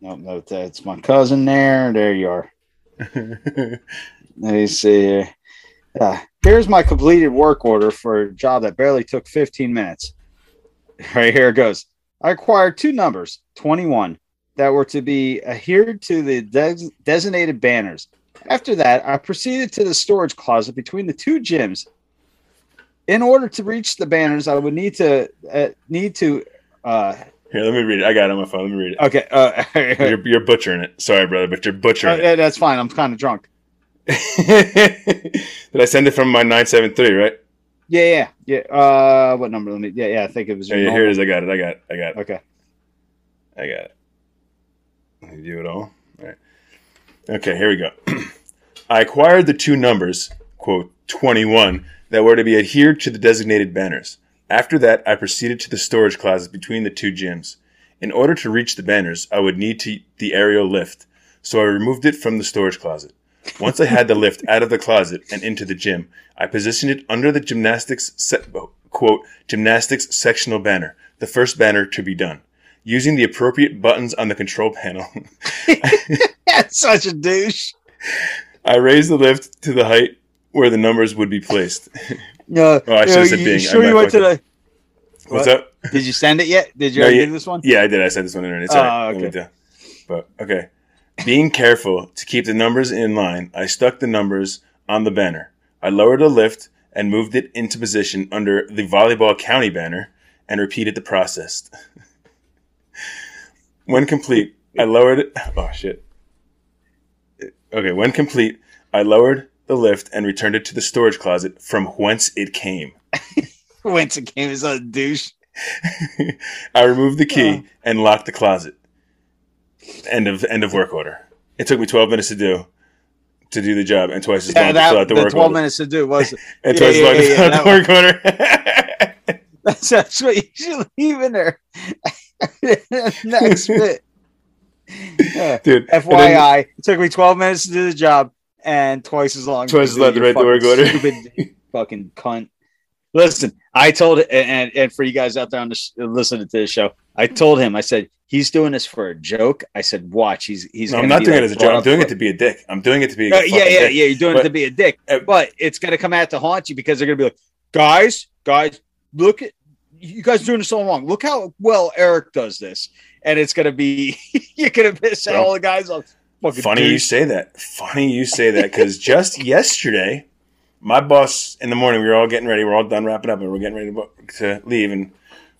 No, no, that's my cousin there. There you are. (laughs) Let me see here. Uh, here's my completed work order for a job that barely took 15 minutes. (laughs) Right here it goes. I acquired two numbers, 21, that were to be adhered to the des- designated banners. After that, I proceeded to the storage closet between the two gyms. In order to reach the banners, I would need to uh, need to. Uh, Here, let me read it. I got it on my phone. Let me read it. okay, uh, (laughs) You're, you're butchering it. Sorry, brother, but you're Uh, butchering yeah, that's fine. I'm kind of drunk. (laughs) Did I send it from my 973, right? Yeah, yeah, yeah. Uh, what number? Let me. Yeah, yeah. I think it was. Yeah, here it is. I got it. I got it. I got it. Okay. I got it. Let view it all. All right. Okay, here we go. (clears throat) I acquired the two numbers, quote, 21, that were to be adhered to the designated banners. After that, I proceeded to the storage closet between the two gyms. In order to reach the banners, I would need to, the aerial lift, so I removed it from the storage closet. Once I had the lift out of the closet and into the gym, I positioned it under the gymnastics, se- quote, gymnastics sectional banner, the first banner to be done. Using the appropriate buttons on the control panel, (laughs) (laughs) That's such a douche. I raised the lift to the height where the numbers would be placed. (laughs) No, Oh, I should've said you, sure you went to the? What's What? up? Did you send it yet? Did you No, already yeah. this one? Yeah, I did. I said this one in. It's Oh, all right. Okay. But okay, being careful to keep the numbers in line, I stuck the numbers on the banner. I lowered the lift and moved it into position under the volleyball county banner and repeated the process. (laughs) when complete, I lowered it. Oh shit. Okay, when complete, I lowered the lift and returned it to the storage closet from whence it came. (laughs) whence it came is a douche. (laughs) I removed the key Uh. and locked the closet. End of end of work order. It took me twelve minutes to do to do the job and twice as Yeah, long to fill out the the work twelve order. minutes to do was (laughs) And yeah, twice as long yeah, to yeah, fill out that the work order. (laughs) (laughs) that's, that's what you should leave in there. Next bit. Yeah. Dude. and then- FYI, it took me 12 minutes to do the job and twice as long. Twice as long to write the work order. Stupid fucking cunt. Listen, I told and, and and for you guys out there on the sh- listening to the show, I told him, I said he's doing this for a joke. I said, watch, he's he's. No, I'm not doing like, it as a joke. I'm doing it to be a dick. I'm doing it to be a Uh, yeah, yeah, dick. yeah. You're doing But- it to be a dick, uh, but it's gonna come out to haunt you because they're gonna be like, guys, guys, look at you guys doing this all wrong. Look how well Eric does this, and it's gonna be (laughs) you're gonna piss Bro. all the guys off. Fucking Funny you say that. Funny you say that because just (laughs) yesterday, my boss in the morning, we were all getting ready. We're all done wrapping up, and we're getting ready to, to leave, and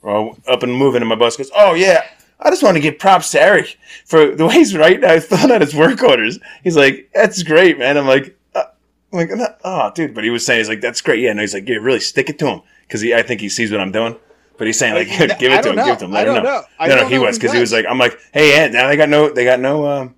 we're all up and moving. And my boss goes, "Oh yeah, I just want to give props to Eric for the way he's right (laughs) now filling out his work orders." He's like, "That's great, man." I'm like, uh, I'm like, "Oh, dude," but he was saying, "He's like, that's great." Yeah, no, he's like, "Yeah, really stick it to him," because I think he sees what I'm doing. But he's saying like, I (laughs) "Give it to don't him, give it to him, I let him don't know." know. I no, no, don't he was because he he was like, I'm like, hey, now they got no, they got no, um,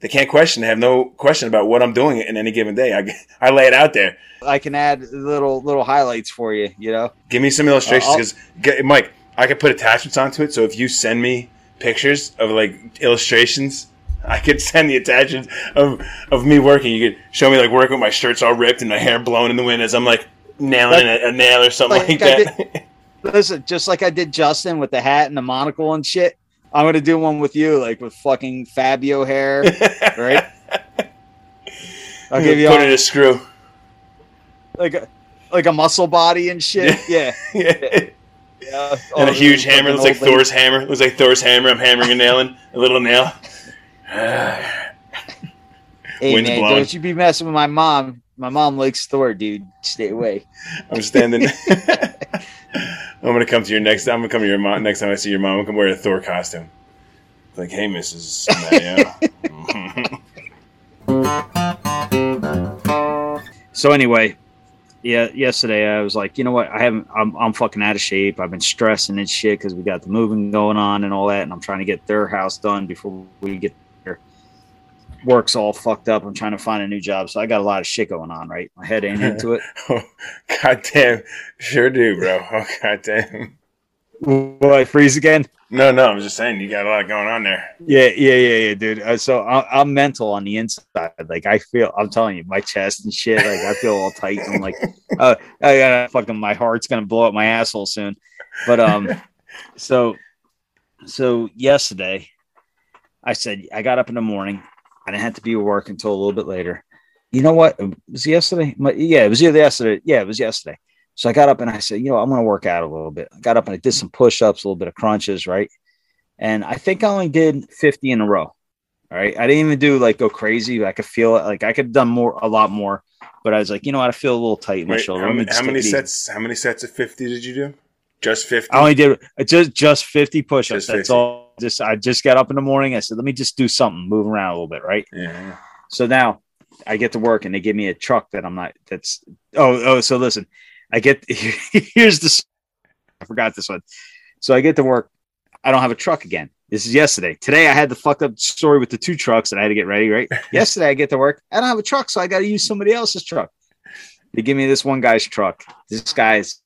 they can't question. They have no question about what I'm doing in any given day. I, (laughs) I lay it out there. I can add little little highlights for you. You know, Give me some illustrations Uh, I'll- because Mike, I could put attachments onto it. So if you send me pictures of like illustrations, (laughs) I could send the attachments of of me working. You could show me like working with my shirts all ripped and my hair blown in the wind as I'm like nailing a, a nail or something like, Like that. (laughs) listen, just like I did Justin with the hat and the monocle and shit. I'm gonna do one with you, like with fucking Fabio hair, (laughs) right? I'll give you put all, in a screw. like a like a muscle body and shit. Yeah, Yeah. yeah. And a Oh, huge hammer. fucking Looks like old lady. Thor's hammer. Looks like Thor's hammer. I'm hammering and nailing a little nail. Hey Wind's man, blowing. don't you be messing with my mom. My mom likes Thor, dude. Stay away. I'm standing. (laughs) I'm gonna come to your next. I'm gonna come to your mom next time I see your mom. I'm gonna wear a Thor costume. Like, hey, Mrs. (laughs) So anyway, yeah, yesterday I was like, you know what? I haven't. I'm, I'm fucking out of shape. I've been stressing and shit because we got the moving going on and all that, and I'm trying to get their house done before we get there. Work's all fucked up. I'm trying to find a new job, so I got a lot of shit going on. Right, my head ain't into it. oh, (laughs) God damn, sure do, bro. Oh, God damn. Will I freeze again? No, no, I'm just saying you got a lot going on there. Yeah, yeah, yeah, yeah, dude. Uh, so I, I'm mental on the inside. Like I feel, I'm telling you, my chest and shit. Like I feel all tight. I'm like, oh, (laughs) I got fucking my heart's gonna blow up my asshole soon. But um, (laughs) so so yesterday, I said I got up in the morning. I didn't have to be at work until a little bit later. You know what? It was yesterday. My, yeah, it was either yesterday. Yeah, it was yesterday. So I got up and I said, you know, I'm going to work out a little bit. I got up and I did some push ups, a little bit of crunches, right? And I think I only did 50 in a row. All right. I didn't even do like go crazy. I could feel it. Like I could have done more, a lot more. But I was like, you know what? I feel a little tight in my Wait, shoulder. how, many, how many sets? How many sets of fifty did you do? Just fifty. I only did uh, just just 50 push-ups. That's 50. all. Just I just got up in the morning. I said, let me just do something, move around a little bit, right? Yeah. So now I get to work and they give me a truck that I'm not that's oh oh so listen, I get (laughs) here's the I forgot this one. So I get to work. I don't have a truck again. This is yesterday. Today I had the fucked up story with the two trucks and I had to get ready, right? (laughs) yesterday I get to work. I don't have a truck, so I gotta use somebody else's truck. They give me this one guy's truck. This guy's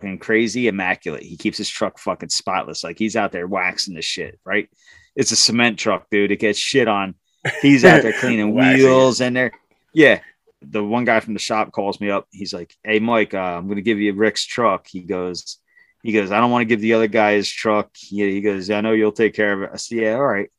fucking crazy immaculate. He keeps his truck fucking spotless. Like he's out there waxing the shit, right? It's a cement truck, dude. It gets shit on. He's out there (laughs) cleaning wheels and there. Yeah. The one guy from the shop calls me up. He's like, Hey Mike, uh, I'm gonna give you Rick's truck. He goes, he goes, I don't want to give the other guy his truck. He, he goes, I know you'll take care of it. I said, Yeah, all right.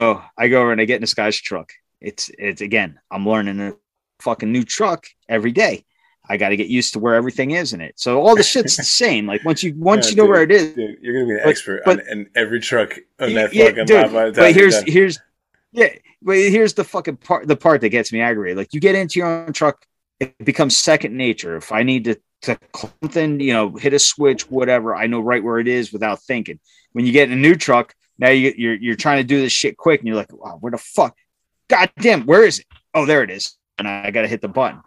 Oh, I go over and I get in this guy's truck. It's it's again, I'm learning a fucking new truck every day. I got to get used to where everything is in it. So all the shit's the (laughs) same. Like once you once Yeah, you know dude, where it is, Dude, you're gonna be an But- expert but- on, in every truck on that Yeah, fucking dude, lot by the time but here's here's yeah but here's the fucking part the part that gets me aggravated. Like you get into your own truck it becomes second nature. If i need to to something you know hit a switch whatever i know right where it is without thinking. When you get in a new truck now you, you're you're trying to do this shit quick and you're like wow, where the fuck god damn where is it? Oh there it is. And i gotta hit the button.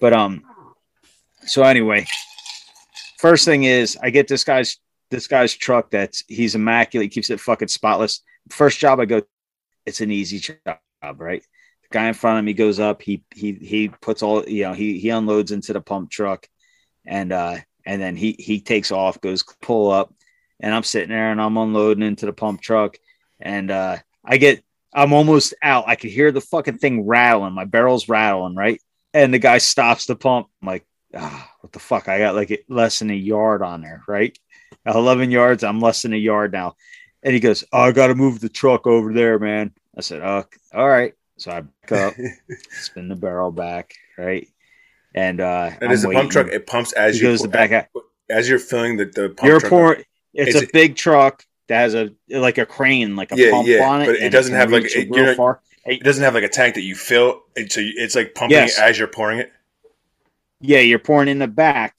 But um so anyway first thing is i get this guy's this guy's truck that's he's immaculate he keeps it fucking spotless. First job i go it's an easy job, right? The guy in front of me goes up, he he he puts all you know, he he unloads into the pump truck and uh and then he he takes off, goes pull up, and I'm sitting there and I'm unloading into the pump truck and uh I get I'm almost out. I could hear the fucking thing rattling, my barrel's rattling, right? And the guy stops the pump. I'm like, ah, what the fuck? I got like less than a yard on there, right? 11 yards, I'm less than a yard now. And he goes, Oh, I got to move the truck over there, man. I said, Oh, all right. So I back up, (laughs) spin the barrel back, right? And uh, And it's a pump truck. It pumps as He you goes to back out. as you're filling the, the pump You're truck. pouring. It's Is a it- big truck that has a like a crane, like a Yeah, pump yeah, on it, but it doesn't can have, like, it- real far. It doesn't have like a tank that you fill. So you, it's like pumping Yes. it as you're pouring it. Yeah, you're pouring in the back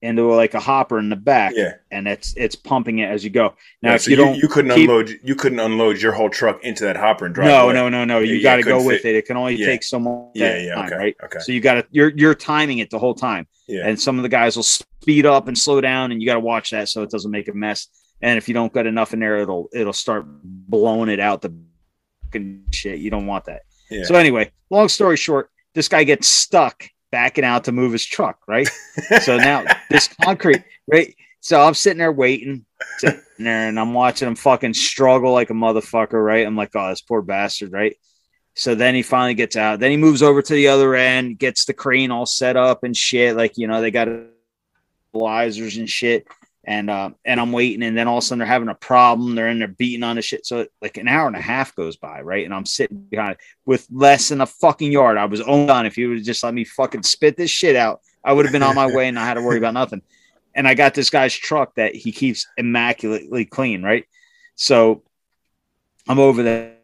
into like a hopper in the back, Yeah. and it's it's pumping it as you go. Now, Yeah, if so you don't, you couldn't keep- unload you couldn't unload your whole truck into that hopper and drive. no, away. no, no, no. You yeah, got to go with fit. it. It can only Yeah. take so much Yeah, yeah, time, okay, right? okay. So you got to you're you're timing it the whole time, Yeah. and some of the guys will speed up and slow down, and you got to watch that so it doesn't make a mess. And if you don't get enough in there, it'll it'll start blowing it out the fucking shit. You don't want that. Yeah. So anyway, long story short, this guy gets stuck backing out to move his truck, right? (laughs) so now this concrete, right? So I'm sitting there waiting, sitting there, and I'm watching him fucking struggle like a motherfucker, right? I'm like, oh, this poor bastard, right? So then he finally gets out. Then he moves over to the other end, gets the crane all set up and shit. Like, you know, they got stabilizers and shit. And uh, and I'm waiting, and then all of a sudden they're having a problem. They're in there beating on the shit. So like an hour and a half goes by, right? And I'm sitting behind with less than a fucking yard. I was only on if you would just let me fucking spit this shit out, I would have been on my way and I had to worry about nothing. And I got this guy's truck that he keeps immaculately clean, right? So I'm over there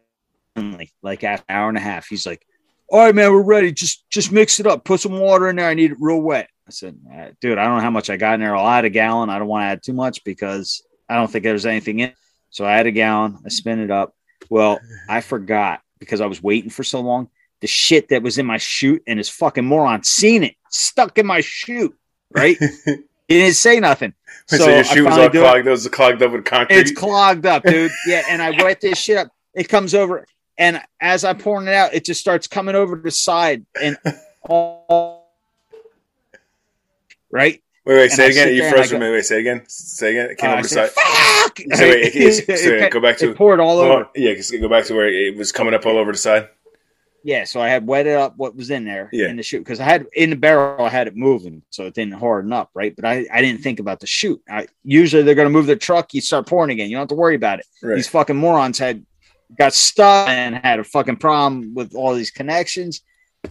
like after an hour and a half. He's like, "All right, man, we're ready. Just just mix it up. Put some water in there. I need it real wet." I said, "Uh, "Dude, I don't know how much I got in there. I'll add a gallon. I don't want to add too much because I don't think there's anything in." it. So I add a gallon. I spin it up. Well, (sighs) I forgot because I was waiting for so long. The shit that was in my chute and his fucking moron seen it stuck in my chute. Right? (laughs) he didn't say nothing. So, So, your shoe was all do it. clogged. It was clogged up with concrete. It's clogged up, dude. (laughs) Yeah, and I wet this shit up. It comes over, and as I'm pouring it out, it just starts coming over the side and (laughs) all right. wait, wait, say it again. You froze for. Wait, say it again. Say it again. It came Uh, over I the said, side. Fuck! So wait, it- so It- go back to- it poured all over. Yeah, go back to where it was coming up all over the side. Yeah, so I had wetted up what was in there Yeah. in the chute because I had in the barrel I had it moving, so it didn't harden up, right? But I, I didn't think about the chute. I usually they're gonna move the truck, you start pouring again. You don't have to worry about it. Right. These fucking morons had got stuck and had a fucking problem with all these connections.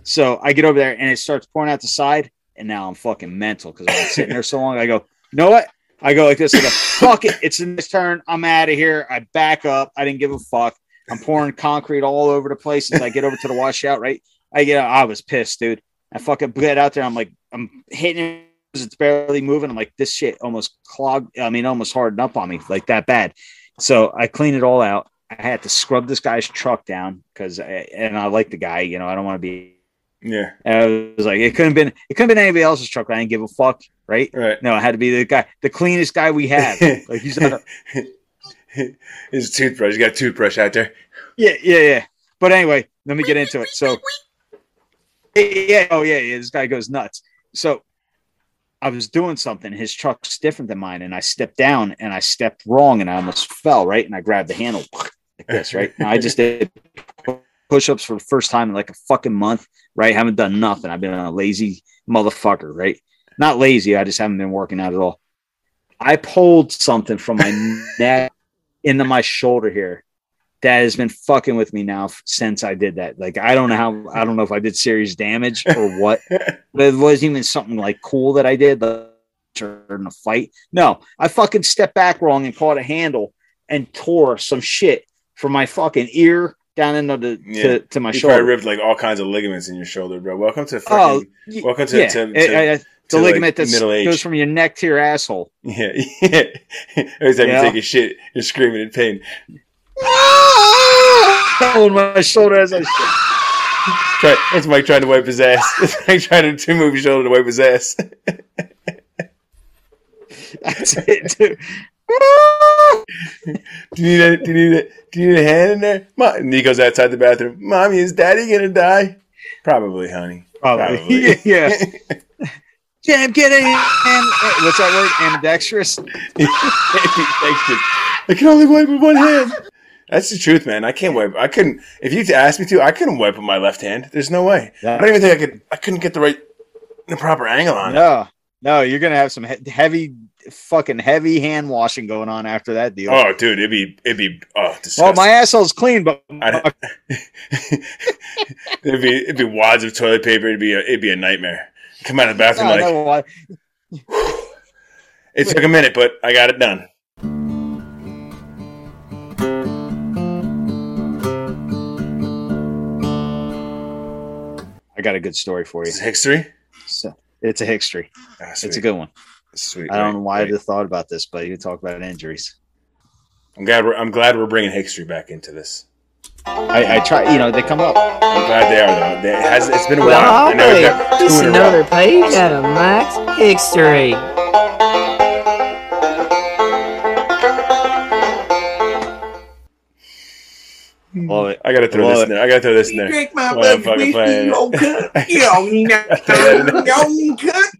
So I get over there and it starts pouring out the side, and now I'm fucking mental because been sitting there so long. I go, you know what? I go like this. I go, fuck it. It's in this turn. I'm out of here. I back up. I didn't give a fuck. I'm pouring concrete all over the place as I get over to the washout. Right. I get. I was pissed, dude. I fucking get out there. I'm like, I'm hitting it. It's barely moving. I'm like, this shit almost clogged. I mean, almost hardened up on me like that bad. So I cleaned it all out. I had to scrub this guy's truck down because, and I like the guy. You know, I don't want to be. Yeah. And I was like, it couldn't have been. It couldn't have been anybody else's truck. I didn't give a fuck. Right. Right. No, it had to be the guy, the cleanest guy we had. (laughs) Like he's not. A, (laughs) His toothbrush. He's got a toothbrush out there. Yeah, yeah, yeah. But anyway, let me get into it. So, yeah, oh yeah, yeah. This guy goes nuts. So, I was doing something. His truck's different than mine, and I stepped down and I stepped wrong, and I almost fell. Right, and I grabbed the handle like this. Right, (laughs) now I just did push-ups for the first time in like a fucking month. Right, haven't done nothing. I've been a lazy motherfucker. Right, not lazy. I just haven't been working out at all. I pulled something from my (laughs) neck into my shoulder here that has been fucking with me now since I did that. Like I don't know how I don't know if I did serious damage or what, (laughs) but it wasn't even something like cool that I did like, in a fight. No, I fucking stepped back wrong and caught a handle and tore some shit from my fucking ear down into the Yeah. to, to my shoulder. You probably shoulder. ripped like all kinds of ligaments in your shoulder, bro. Welcome to Oh, fucking. y- welcome to, yeah, to, I- to, I- I- to, the like, ligament that goes from your neck to your asshole. (laughs) yeah, yeah. Every time Yeah. you take a shit, you're screaming in pain. Holding my shoulder as I shit. That's Mike trying to wipe his ass. (laughs) That's Mike trying to move his shoulder to wipe his ass. (laughs) That's it, dude. Do you need a, do you need a, do you need a hand in there? Mom, goes outside the bathroom. Mommy, is Daddy gonna die? Probably, honey. Probably. Probably. (laughs) yeah. (laughs) Jam, get in. Am, what's that word? (laughs) Ambidextrous. I can only wipe with one hand. That's the truth, man. I can't wipe. I couldn't. If you asked me to, I couldn't wipe with my left hand. There's no way. I don't even think I could. I couldn't get the right, the proper angle on it. No, no, you're gonna have some he- heavy, fucking heavy hand washing going on after that deal. Oh, dude, it'd be, it'd be, oh, well, my asshole's clean, but (laughs) (laughs) it'd be, it'd be wads of toilet paper. It'd be, a, it'd be a nightmare. Come out of the bathroom I like why. (sighs) it took a minute, but I got it done. I got a good story for you. It's history. So, it's a history. Ah, It's a good one. Sweet. I don't Right, know why I right. just thought about this, but you talk about injuries. I'm glad. We're, I'm glad we're bringing history back into this. I, I try, you know, they come up. I'm glad they are though. They- It has, it's been a while. I'll I know we've wait. got two Just in a row. another page out of Max History. Mm-hmm. Love it. I gotta throw Love this it. in there. I gotta throw this in there. Drink my Well, I'm blood, fucking playing (laughs) you it. old cunt. You old young cunt.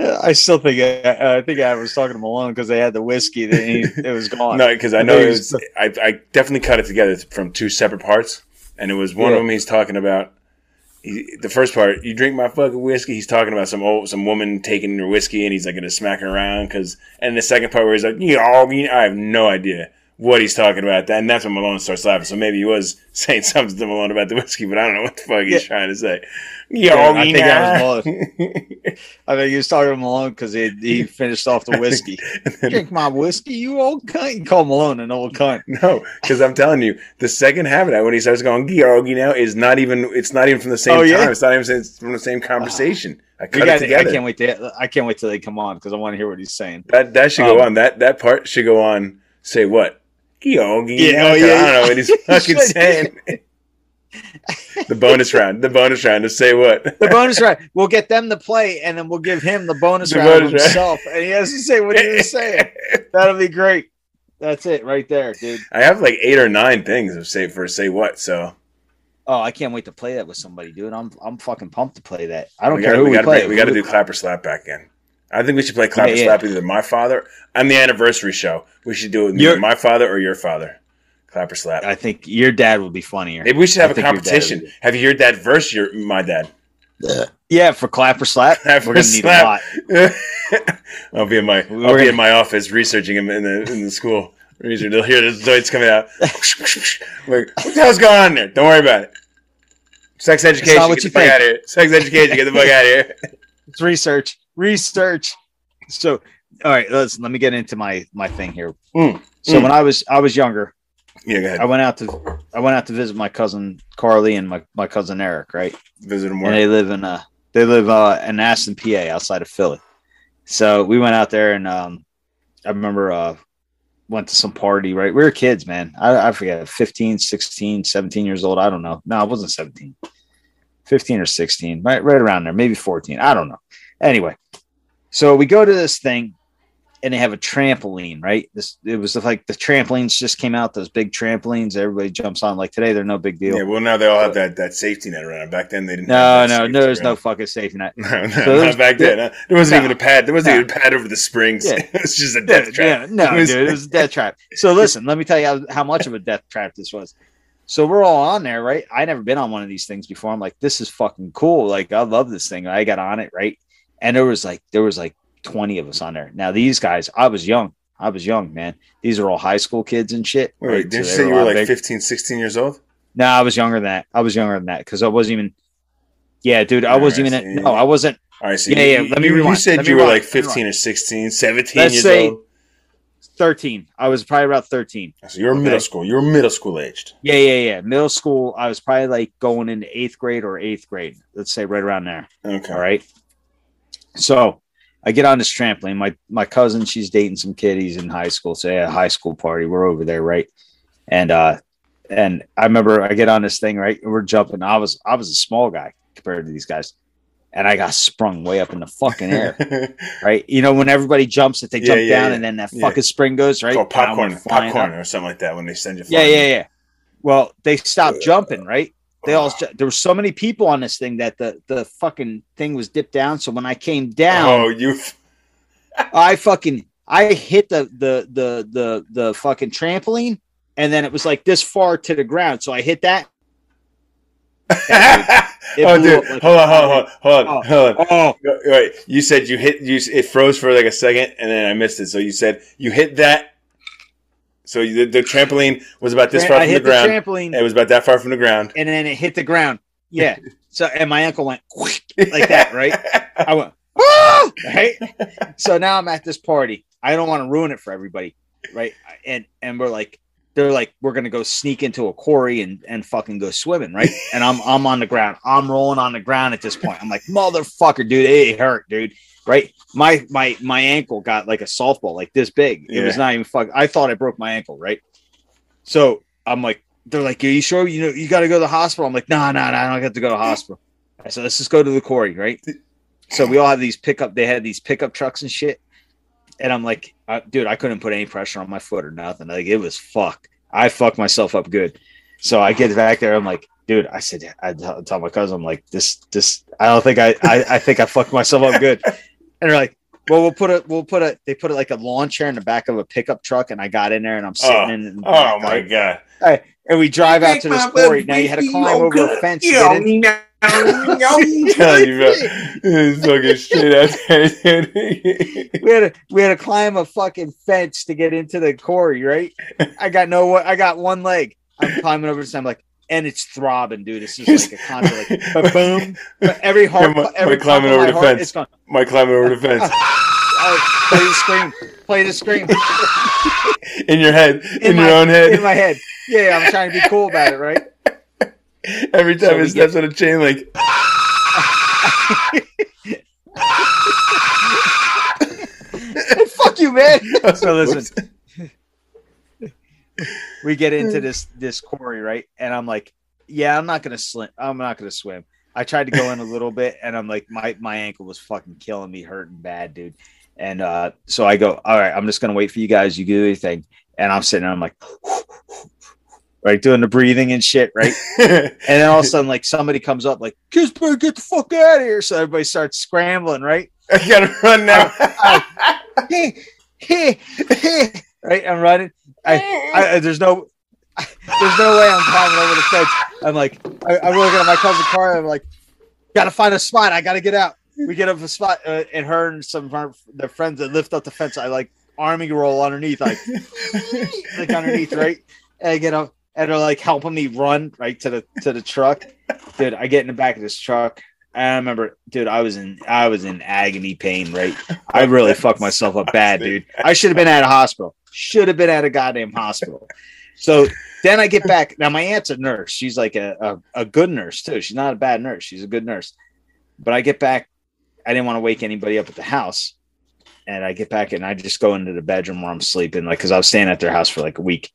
I still think I, I think I was talking to Malone because they had the whiskey. That he, it was gone. No, because I I know it he was. was- I, I definitely cut it together from two separate parts, and it was one Yeah. of them. He's talking about he, the first part, you drink my fucking whiskey. He's talking about some old, some woman taking your whiskey, and he's like gonna smack her around. Cause, and the second part where he's like, you know, I have no idea what he's talking about. And that's when Malone starts laughing. So maybe he was (laughs) saying something to Malone about the whiskey, but I don't know what the fuck he's Yeah. trying to say. Yo, Yeah, I think that was (laughs) I think he was talking to Malone because he, he finished off the whiskey. Then- (laughs) Drink my whiskey, you old cunt. You call Malone an old cunt. No, because I'm telling you, the second half of that when he starts going Georgi now is not even. It's not even from the same Oh, yeah? time. It's not even from the same conversation. I cut got, it together. I can't wait to I can't wait till they come on because I want to hear what he's saying. That that should go Um, on. That that part should go on. Say what? Georgi. Yeah, oh, I yeah, don't know what he's (laughs) fucking saying. the bonus round. The bonus round to say what? The bonus round. We'll get them to play, and then we'll give him the bonus The round bonus round. himself, and he has to say what he was saying. (laughs) That'll be great. That's it right there, dude. I have like eight or nine things of say for say what. So Oh, I can't wait to play that with somebody, dude. I'm I'm fucking pumped to play that. I don't we care gotta, who we we, gotta, play. we got to do clap or slap back again. I think we should play clap Yeah, or yeah. slap with either my father. I'm the anniversary show. We should do it with either my father or your father. Clap or slap. I think your dad will be funnier. Maybe we should have I a think your competition. Have you heard that verse? Your my dad. Yeah, for clap or slap, (laughs) Clap we're gonna need a lot. (laughs) I'll be in my I'll We're be gonna- in my office researching him in the in the school. Research. They'll hear the zoids coming out. (laughs) like, what the hell's going on there? Don't worry about it. Sex education. Get the fuck think. out of here. Sex education. Get the fuck out of here. It's research, research. So, all right, let's let me get into my my thing here. Mm, So mm. when I was I was younger, Yeah, go ahead. I went out to I went out to visit my cousin Carly and my, my cousin Eric, right? Visit him and they live in uh they live uh in Aston, PA, outside of Philly. So we went out there and um I remember uh went to some party, right? We were kids, man. I, I forget 15, 16, 17 years old. I don't know. No, I wasn't 17. 15 or 16, right, right around there, maybe 14. I don't know. Anyway, so we go to this thing and they have a trampoline, right? This it was like the trampolines just came out, those big trampolines everybody jumps on. Like today, they're no big deal. Yeah, well now they all have that, that safety net around. Back then they didn't. no, have no, no, there's no fucking safety net. (laughs) No, no, So not back then. There wasn't No. even a pad. There wasn't No. even a pad over the springs. Yeah. (laughs) it was just a Yeah, death trap. yeah, no, It was- dude, it was a death trap. So (laughs) listen, let me tell you how, how much of a death trap this was. So we're all on there, right? I never been on one of these things before. I'm like, this is fucking cool. Like, I love this thing. I got on it, right? And there was like, there was like 20 of us on there. Now these guys, I was young. I was young, man. These are all high school kids and shit. Wait, right? didn't So you say you were like big- 15, 16 years old? No, I was younger than that. I was younger than that because I wasn't even. Yeah, dude, I wasn't even. No, I wasn't. All right, so Yeah, you, yeah, let me you, you said you were rewind. like 15 or 16, 17 Let's years say- old. 13. I was probably about 13. So you're Okay. middle school. You're middle school aged. Yeah, yeah, yeah. Middle school, I was probably like going into eighth grade or eighth grade. Let's say right around there. Okay. All right. So I get on this trampoline. My my cousin, she's dating some kiddies in high school. So yeah, high school party. We're over there, right? And uh and I remember I get on this thing, right? We're jumping. I was I was a small guy compared to these guys. And I got sprung way up in the fucking air, (laughs) right? You know, when everybody jumps, that they Yeah, jump yeah, down yeah. and then that fucking spring goes, right? Down, popcorn, popcorn up. or something like that when they send you. Yeah, yeah, yeah. Well, they stopped jumping, right? They all there were so many people on this thing that the the fucking thing was dipped down. So when I came down, Oh, you. I fucking I hit the the the the the fucking trampoline, and then it was like this far to the ground. So I hit that. It (laughs) oh, dude, like- hold on, hold on, hold on, Oh. hold on. Oh, Wait, you said you hit you. It froze for like a second, and then I missed it. So you said you hit that. So the, the trampoline was about this far I from the hit the, ground. trampoline, it was about that far from the ground. and then it hit the ground. Yeah. (laughs) So and my ankle went like that, right? I went, "Ah!" right? So now I'm at this party. I don't want to ruin it for everybody, right? And and we're like, they're like, we're gonna go sneak into a quarry and and fucking go swimming, right? And I'm I'm on the ground. I'm rolling on the ground at this point. I'm like, motherfucker, dude, it hurt, dude. Right? My my my ankle got like a softball, like this big. It was not even fuck. I thought I broke my ankle, right? So I'm like, they're like, Are you sure you know you gotta go to the hospital? I'm like, no, no, no, I don't have to go to the hospital. I said, let's just go to the quarry, right? So we all have these pickup. They had these pickup trucks and shit. And I'm like, dude, I couldn't put any pressure on my foot or nothing. Like it was fuck. I fucked myself up good. So I get back there. I'm like, dude. I said, I tell, tell my cousin, I'm like, this, this. I don't think I, I, I think I fucked myself up good. And they're like, well, we'll put it, we'll put it. They put it like a lawn chair in the back of a pickup truck, and I got in there, and I'm oh. sitting Oh, in. the Oh back, my right? god! And we drive out to this quarry. Now you had to climb over a fence to get in. I'm (laughs) telling you, bro. It's fucking straight out there. we had to we had to climb a fucking fence to get into the quarry, right? I got no I got one leg. I'm climbing over this. I'm like, and it's throbbing, dude. It's just like a constant like but boom. (laughs) But every heart, am I every climbing over my the heart, fence? It's going. Mike climbing over the fence (laughs) Oh, play the scream. Play the scream (laughs) in your head, in, my, your own head. In my head. Yeah, I'm trying to be cool about it, right? Every time So it steps on a chain link. Fuck you, man. So listen, we get into this this quarry, right? And I'm like, yeah, I'm not gonna swim. I'm not gonna swim. I tried to go in a little bit, and I'm like, my my ankle was fucking killing me, hurting bad, dude. And uh, so I go, all right, I'm just gonna wait for you guys. You do anything, and I'm sitting there, I'm like, (laughs) right, doing the breathing and shit, right? (laughs) And then all of a sudden, like somebody comes up, like, Kisberg, get the fuck out of here! So everybody starts scrambling, right? I gotta run now. Right, I'm running. I, I there's no (laughs) there's no way I'm climbing over the fence. I'm like, I, I'm looking at my cousin car. I'm like, gotta find a spot. I gotta get out. We get up a spot, uh, and her and some of their friends that lift up the fence. I like army roll underneath, like like underneath, right? And I get up, and they're like helping me run right to the to the truck. Dude, I get in the back of this truck. I remember, dude, I was in I was in agony pain, right? I really (laughs) fucked myself up bad, dude. I should have been at a hospital. Should have been at a goddamn hospital. So then I get back. Now my aunt's a nurse. She's like a, a, a good nurse too. She's not a bad nurse. She's a good nurse. But I get back. I didn't want to wake anybody up at the house. And I get back and I just go into the bedroom where I'm sleeping, like because I was staying at their house for like a week.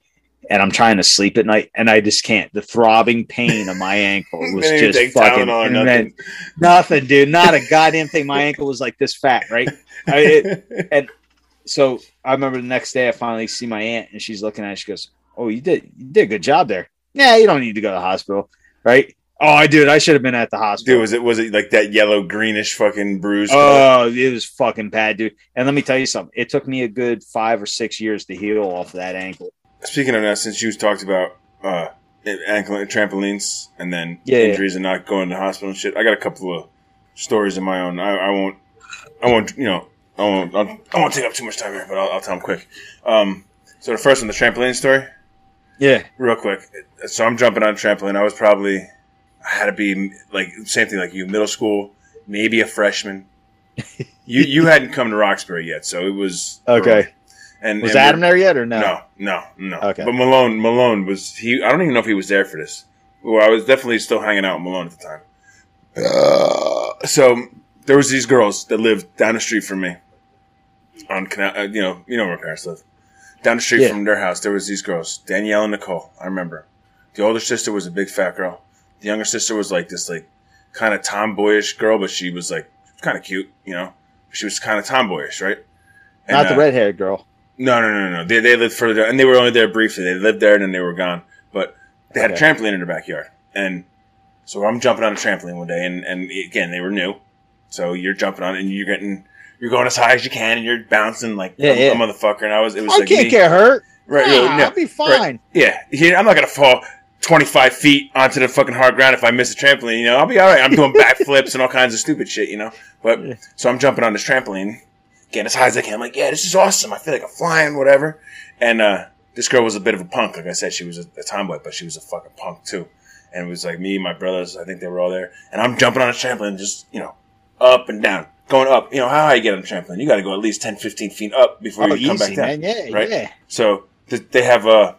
And I'm trying to sleep at night, and I just can't. The throbbing pain of my ankle (laughs) was just fucking and then- nothing. nothing, dude. Not a goddamn thing. My ankle was like this fat, right? I, it, (laughs) so I remember the next day I finally see my aunt and she's looking at it. She goes, Oh, you did you did a good job there. Yeah, you don't need to go to the hospital. Right? Oh, I did. I should have been at the hospital. Dude, was it was it like that yellow greenish fucking bruise? Oh, it was fucking bad, dude. And let me tell you something. It took me a good five or six years to heal off that ankle. Speaking of that, since you talked about uh, ankle trampolines and then Yeah, yeah. injuries and not going to hospital and shit, I got a couple of stories of my own. I, I won't, I won't, you know, I won't, I'll, I won't take up too much time here, but I'll, I'll tell them quick. Um, so the first one, the trampoline story, Yeah. real quick. So I'm jumping on a trampoline. I was probably, I had to be like same thing like you, middle school, maybe a freshman. (laughs) you you hadn't come to Roxbury yet, so it was Okay. early. And Was and Adam there yet or no? no, no, no. Okay. But Malone, Malone was he? I don't even know if he was there for this. Well, I was definitely still hanging out with Malone at the time. Uh, so there was these girls that lived down the street from me. On Canal, uh, you know, you know where my parents live. Down the street Yeah. from their house, there was these girls, Danielle and Nicole. I remember. The older sister was a big fat girl. The younger sister was like this, like kind of tomboyish girl, but she was like kind of cute, you know. She was kind of tomboyish, right? And, Not the uh, red haired girl. No, no, no, no. They they lived further down, and they were only there briefly. They lived there and then they were gone. But they had Okay. a trampoline in their backyard, and so I'm jumping on a trampoline one day, and and again they were new, so you're jumping on it and you're getting you're going as high as you can, and you're bouncing like Yeah, a, yeah. a motherfucker. And I was it was I like can't me. get hurt. right, Nah, no, I'll be right. fine. Yeah, yeah, I'm not gonna fall 25 feet onto the fucking hard ground if I miss a trampoline. You know, I'll be all right. I'm doing (laughs) backflips and all kinds of stupid shit. You know, but so I'm jumping on this trampoline, getting as high as I can. I'm like, yeah, this is awesome. I feel like I'm flying, whatever. And uh, this girl was a bit of a punk. Like I said, she was a, a tomboy, but she was a fucking punk too. And it was like me, my brothers. I think they were all there. And I'm jumping on a trampoline, just you know, up and down, going up. You know how high you get on a trampoline? You got to go at least 10, 15 feet up before Oh, you come easy, back down. man. Yeah, right? yeah. So th- they have a,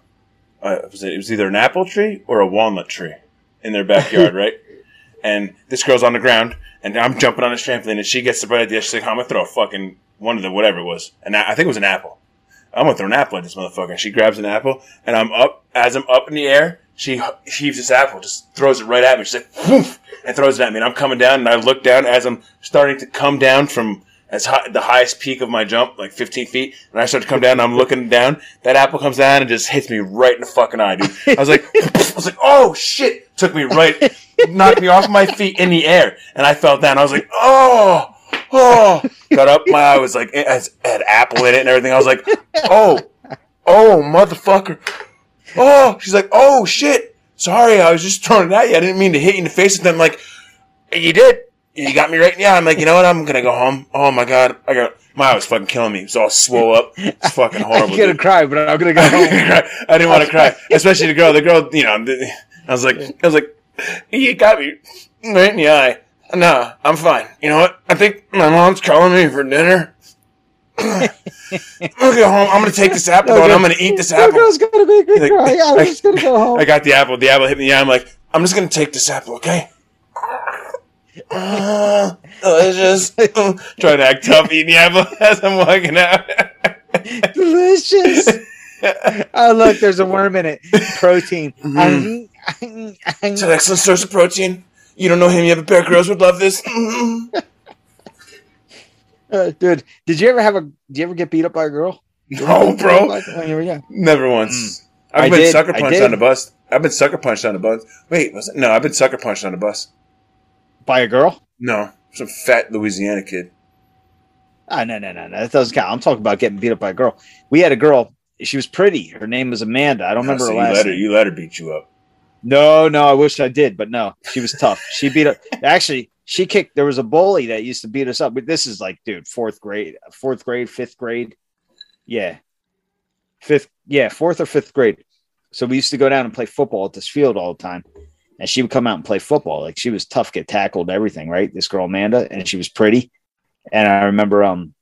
uh, was it, it was either an apple tree or a walnut tree in their backyard, (laughs) right? And this girl's on the ground, and I'm jumping on this trampoline, and she gets the bright idea. She's like, "I'm gonna throw a fucking one of the whatever it was, and I think it was an apple. I'm gonna throw an apple at this motherfucker." And she grabs an apple, and I'm up as I'm up in the air. She heaves this apple, just throws it right at me. She's like, "Woof!" and throws it at me. And I'm coming down, and I look down as I'm starting to come down from as high, the highest peak of my jump, like 15 feet. And I start to come down, and I'm looking down. That apple comes down and just hits me right in the fucking eye, dude. I was like, (laughs) I was like, oh shit! Took me right, knocked me off my feet in the air, and I fell down. I was like, oh, oh. (laughs) Got up, my eye was like, it has, had apple in it and everything. I was like, oh, oh, motherfucker. Oh, she's like, oh shit. Sorry, I was just throwing it at you. I didn't mean to hit you in the face. And then like, you did. You got me right. In. Yeah, I'm like, you know what? I'm gonna go home. Oh my god, I got my eye was fucking killing me. It was all swole up. It's fucking (laughs) horrible. I'm gonna cry, but I'm gonna go (laughs) home. I didn't want to cry, especially the girl. The girl, you know, I was like, I was like, you got me right in the eye. No, I'm fine. You know what? I think my mom's calling me for dinner. (laughs) I'm gonna go home. I'm gonna take this apple and I'm gonna eat this apple. girl's gonna make me Like, cry. I'm I- just gonna go home. I got the apple. The apple hit me Yeah. I'm like, I'm just gonna take this apple, okay? Uh, delicious. Trying to act tough eating the apple (laughs) as I'm walking out. Delicious. (laughs) oh look, there's a worm in it. Protein. Mm-hmm. It's an excellent source of protein. You don't know him yet, but Bear Grylls would love this. (laughs) Uh, dude, did you ever have a? Did you ever get beat up by a girl? (laughs) No, bro. Like, when you were young? Never once. I've I been did, sucker punched on the bus. I've been sucker punched on the bus. Wait, was it? No, I've been sucker punched on the bus. By a girl? No, some fat Louisiana kid. Ah, no, no, no, no. That doesn't count. I'm talking about getting beat up by a girl. We had a girl. She was pretty. Her name was Amanda. I don't remember Oh, so her you last let her, name. you let her beat you up. No, no, I wish I did, but no, she was tough. She beat up. Actually, she kicked. There was a bully that used to beat us up. But this is like, dude, fourth grade, fourth grade, fifth grade. Yeah, fifth. Yeah, fourth or fifth grade. So we used to go down and play football at this field all the time. And she would come out and play football. Like she was tough, get tackled, everything. Right, this girl Amanda, and she was pretty. And I remember, um,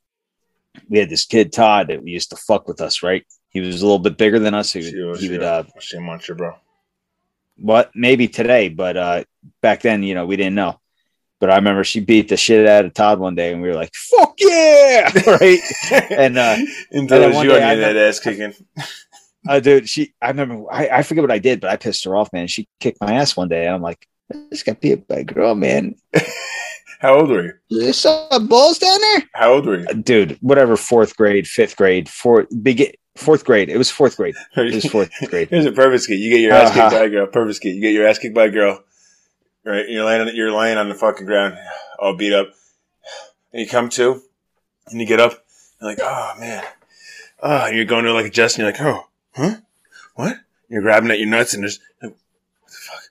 we had this kid Todd that we used to fuck with us. Right, he was a little bit bigger than us. He She was, would, he would uh, Shame on you, bro. What maybe today, but uh back then, you know, we didn't know. But I remember she beat the shit out of Todd one day, and we were like, "Fuck yeah!" (laughs) right? And uh, (laughs) Until was you day I that ass kicking. (laughs) uh, dude, she, I remember, I, I forget what I did, but I pissed her off, man. She kicked my ass one day, and I'm like, "I just got beat by a girl, man. How old were you? There's some balls down there, How old were you? Uh, dude. Whatever, fourth grade, fifth grade, fourth, begin, fourth grade. It was fourth grade. (laughs) It was fourth grade. Here's a purpose kit. You get your ass Uh-huh. kicked by a girl. Purpose. You get your ass kicked by a girl. Right? You're laying on, you're laying on the fucking ground, all beat up. And you come to, and you get up. You're like, oh man. Oh, and you're going to like adjust, and you're like, oh, huh? What? You're grabbing at your nuts, and there's like, what the fuck?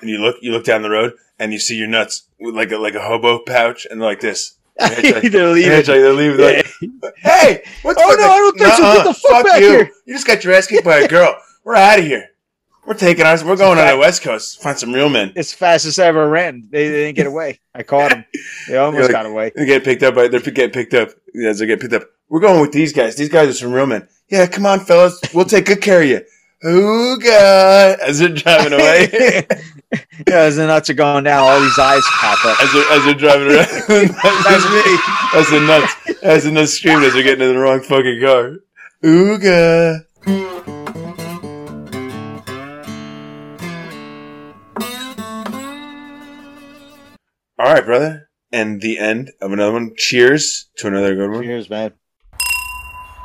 And you look, you look down the road, and you see your nuts with like a like a hobo pouch, and like this. (laughs) And it's like- They're leaving. and it's like they're leaving. Like, hey, what oh, the Oh, no, I don't think so. Get the fuck fuck back you. here. You just got your ass kicked by a girl. We're out of here. We're taking ours. We're going on the West Coast. Find some real men. It's the fastest I ever ran. They, they didn't get away. I caught them. They (laughs) almost like- got away. They get picked up. By, they're getting picked up. Yeah, they get picked up. We're going with these guys. These guys are some real men. Yeah, come on, fellas. We'll take good care of you. God! As they're driving away, (laughs) yeah, as the nuts are going down, all these eyes pop up. as they're, as they're driving around, (laughs) That's me. As the nuts, as the nuts screaming as they're getting in the wrong fucking car. Ooga. All right, brother. And the end of another one. Cheers to another good one. Cheers, man.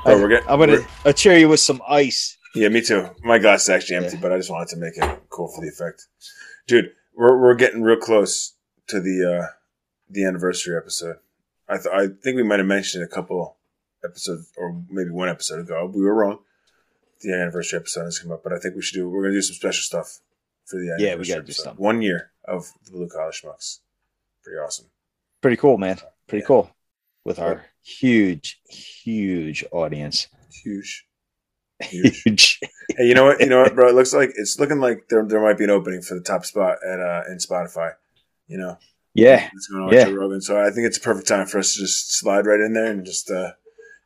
Oh, we're getting. I'm gonna we're- I'll cheer you with some ice. Yeah, me too. My glass is actually empty, Yeah. but I just wanted to make it cool for the effect. Dude, we're we're getting real close to the uh the anniversary episode. I th- I think we might have mentioned it a couple episodes or maybe one episode ago. We were wrong. The anniversary episode has come up, but I think we should do. We're gonna do some special stuff for the anniversary. Yeah, we gotta do episode. something. One year of the Blue Collar Schmucks. Pretty awesome. Pretty cool, man. Pretty Yeah. cool. With our huge, huge audience. Huge. (laughs) Huge. Hey, you know what? You know what, bro? It looks like it's looking like there there might be an opening for the top spot at uh in Spotify. You know, Yeah. what's going on Yeah. with Joe Rogan. So I think it's a perfect time for us to just slide right in there and just uh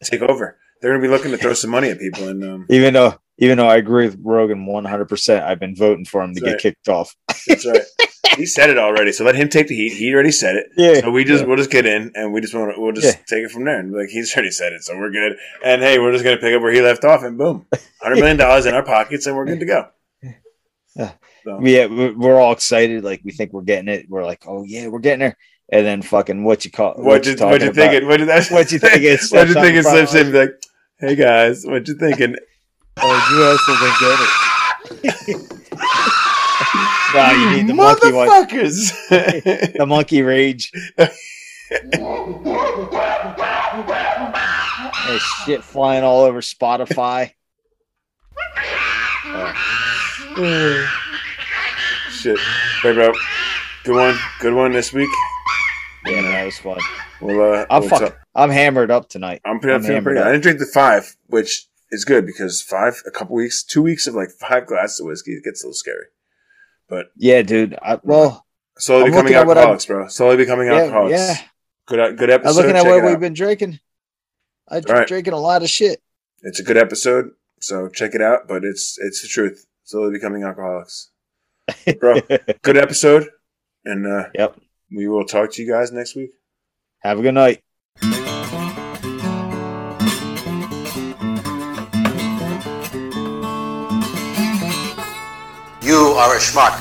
take over. They're gonna be looking to throw some money at people, and um, Even though even though I agree with Rogan 100%, I've been voting for him to That's get right. kicked off. that's right. (laughs) he said it already, so let him take the heat. He already said it. Yeah. So we just we'll just get in and we just want to we'll just Yeah. take it from there. And like he's already said it, so we're good. And hey, we're just gonna pick up where he left off, and boom, hundred million dollars in our pockets, and we're good to go. Yeah. So, yeah, we- we're all excited. Like we think we're getting it. We're like, oh yeah, we're getting there. And then fucking what you call what you what you thinking? What did that? What you thinking? It (laughs) What you thinking? the Slips in like, hey guys, what you thinking? Oh, you also didn't get it. (laughs) (laughs) nah, you need the monkey one. Motherfuckers. (laughs) The monkey rage. There's shit flying all over Spotify. (sighs) Shit. Hey, bro. Good one. Good one this week. Yeah, that was fun. We'll, uh, I'm fucking, I'm hammered up tonight. I'm pretty, I'm feeling pretty hammered good. I didn't drink the five, which is good because five, a couple weeks, two weeks of like five glasses of whiskey, it gets a little scary. But Yeah, dude. I, well, slowly I'm becoming looking at what alcoholics, bro. Slowly becoming yeah, alcoholics. yeah. Good, good episode. I'm looking at Check what we've out. been drinking. I'm All right. drinking a lot of shit. It's a good episode, so check it out. But it's it's the truth. Slowly becoming alcoholics, bro. (laughs) good episode, and uh, Yep. we will talk to you guys next week. Have a good night. You are a schmuck.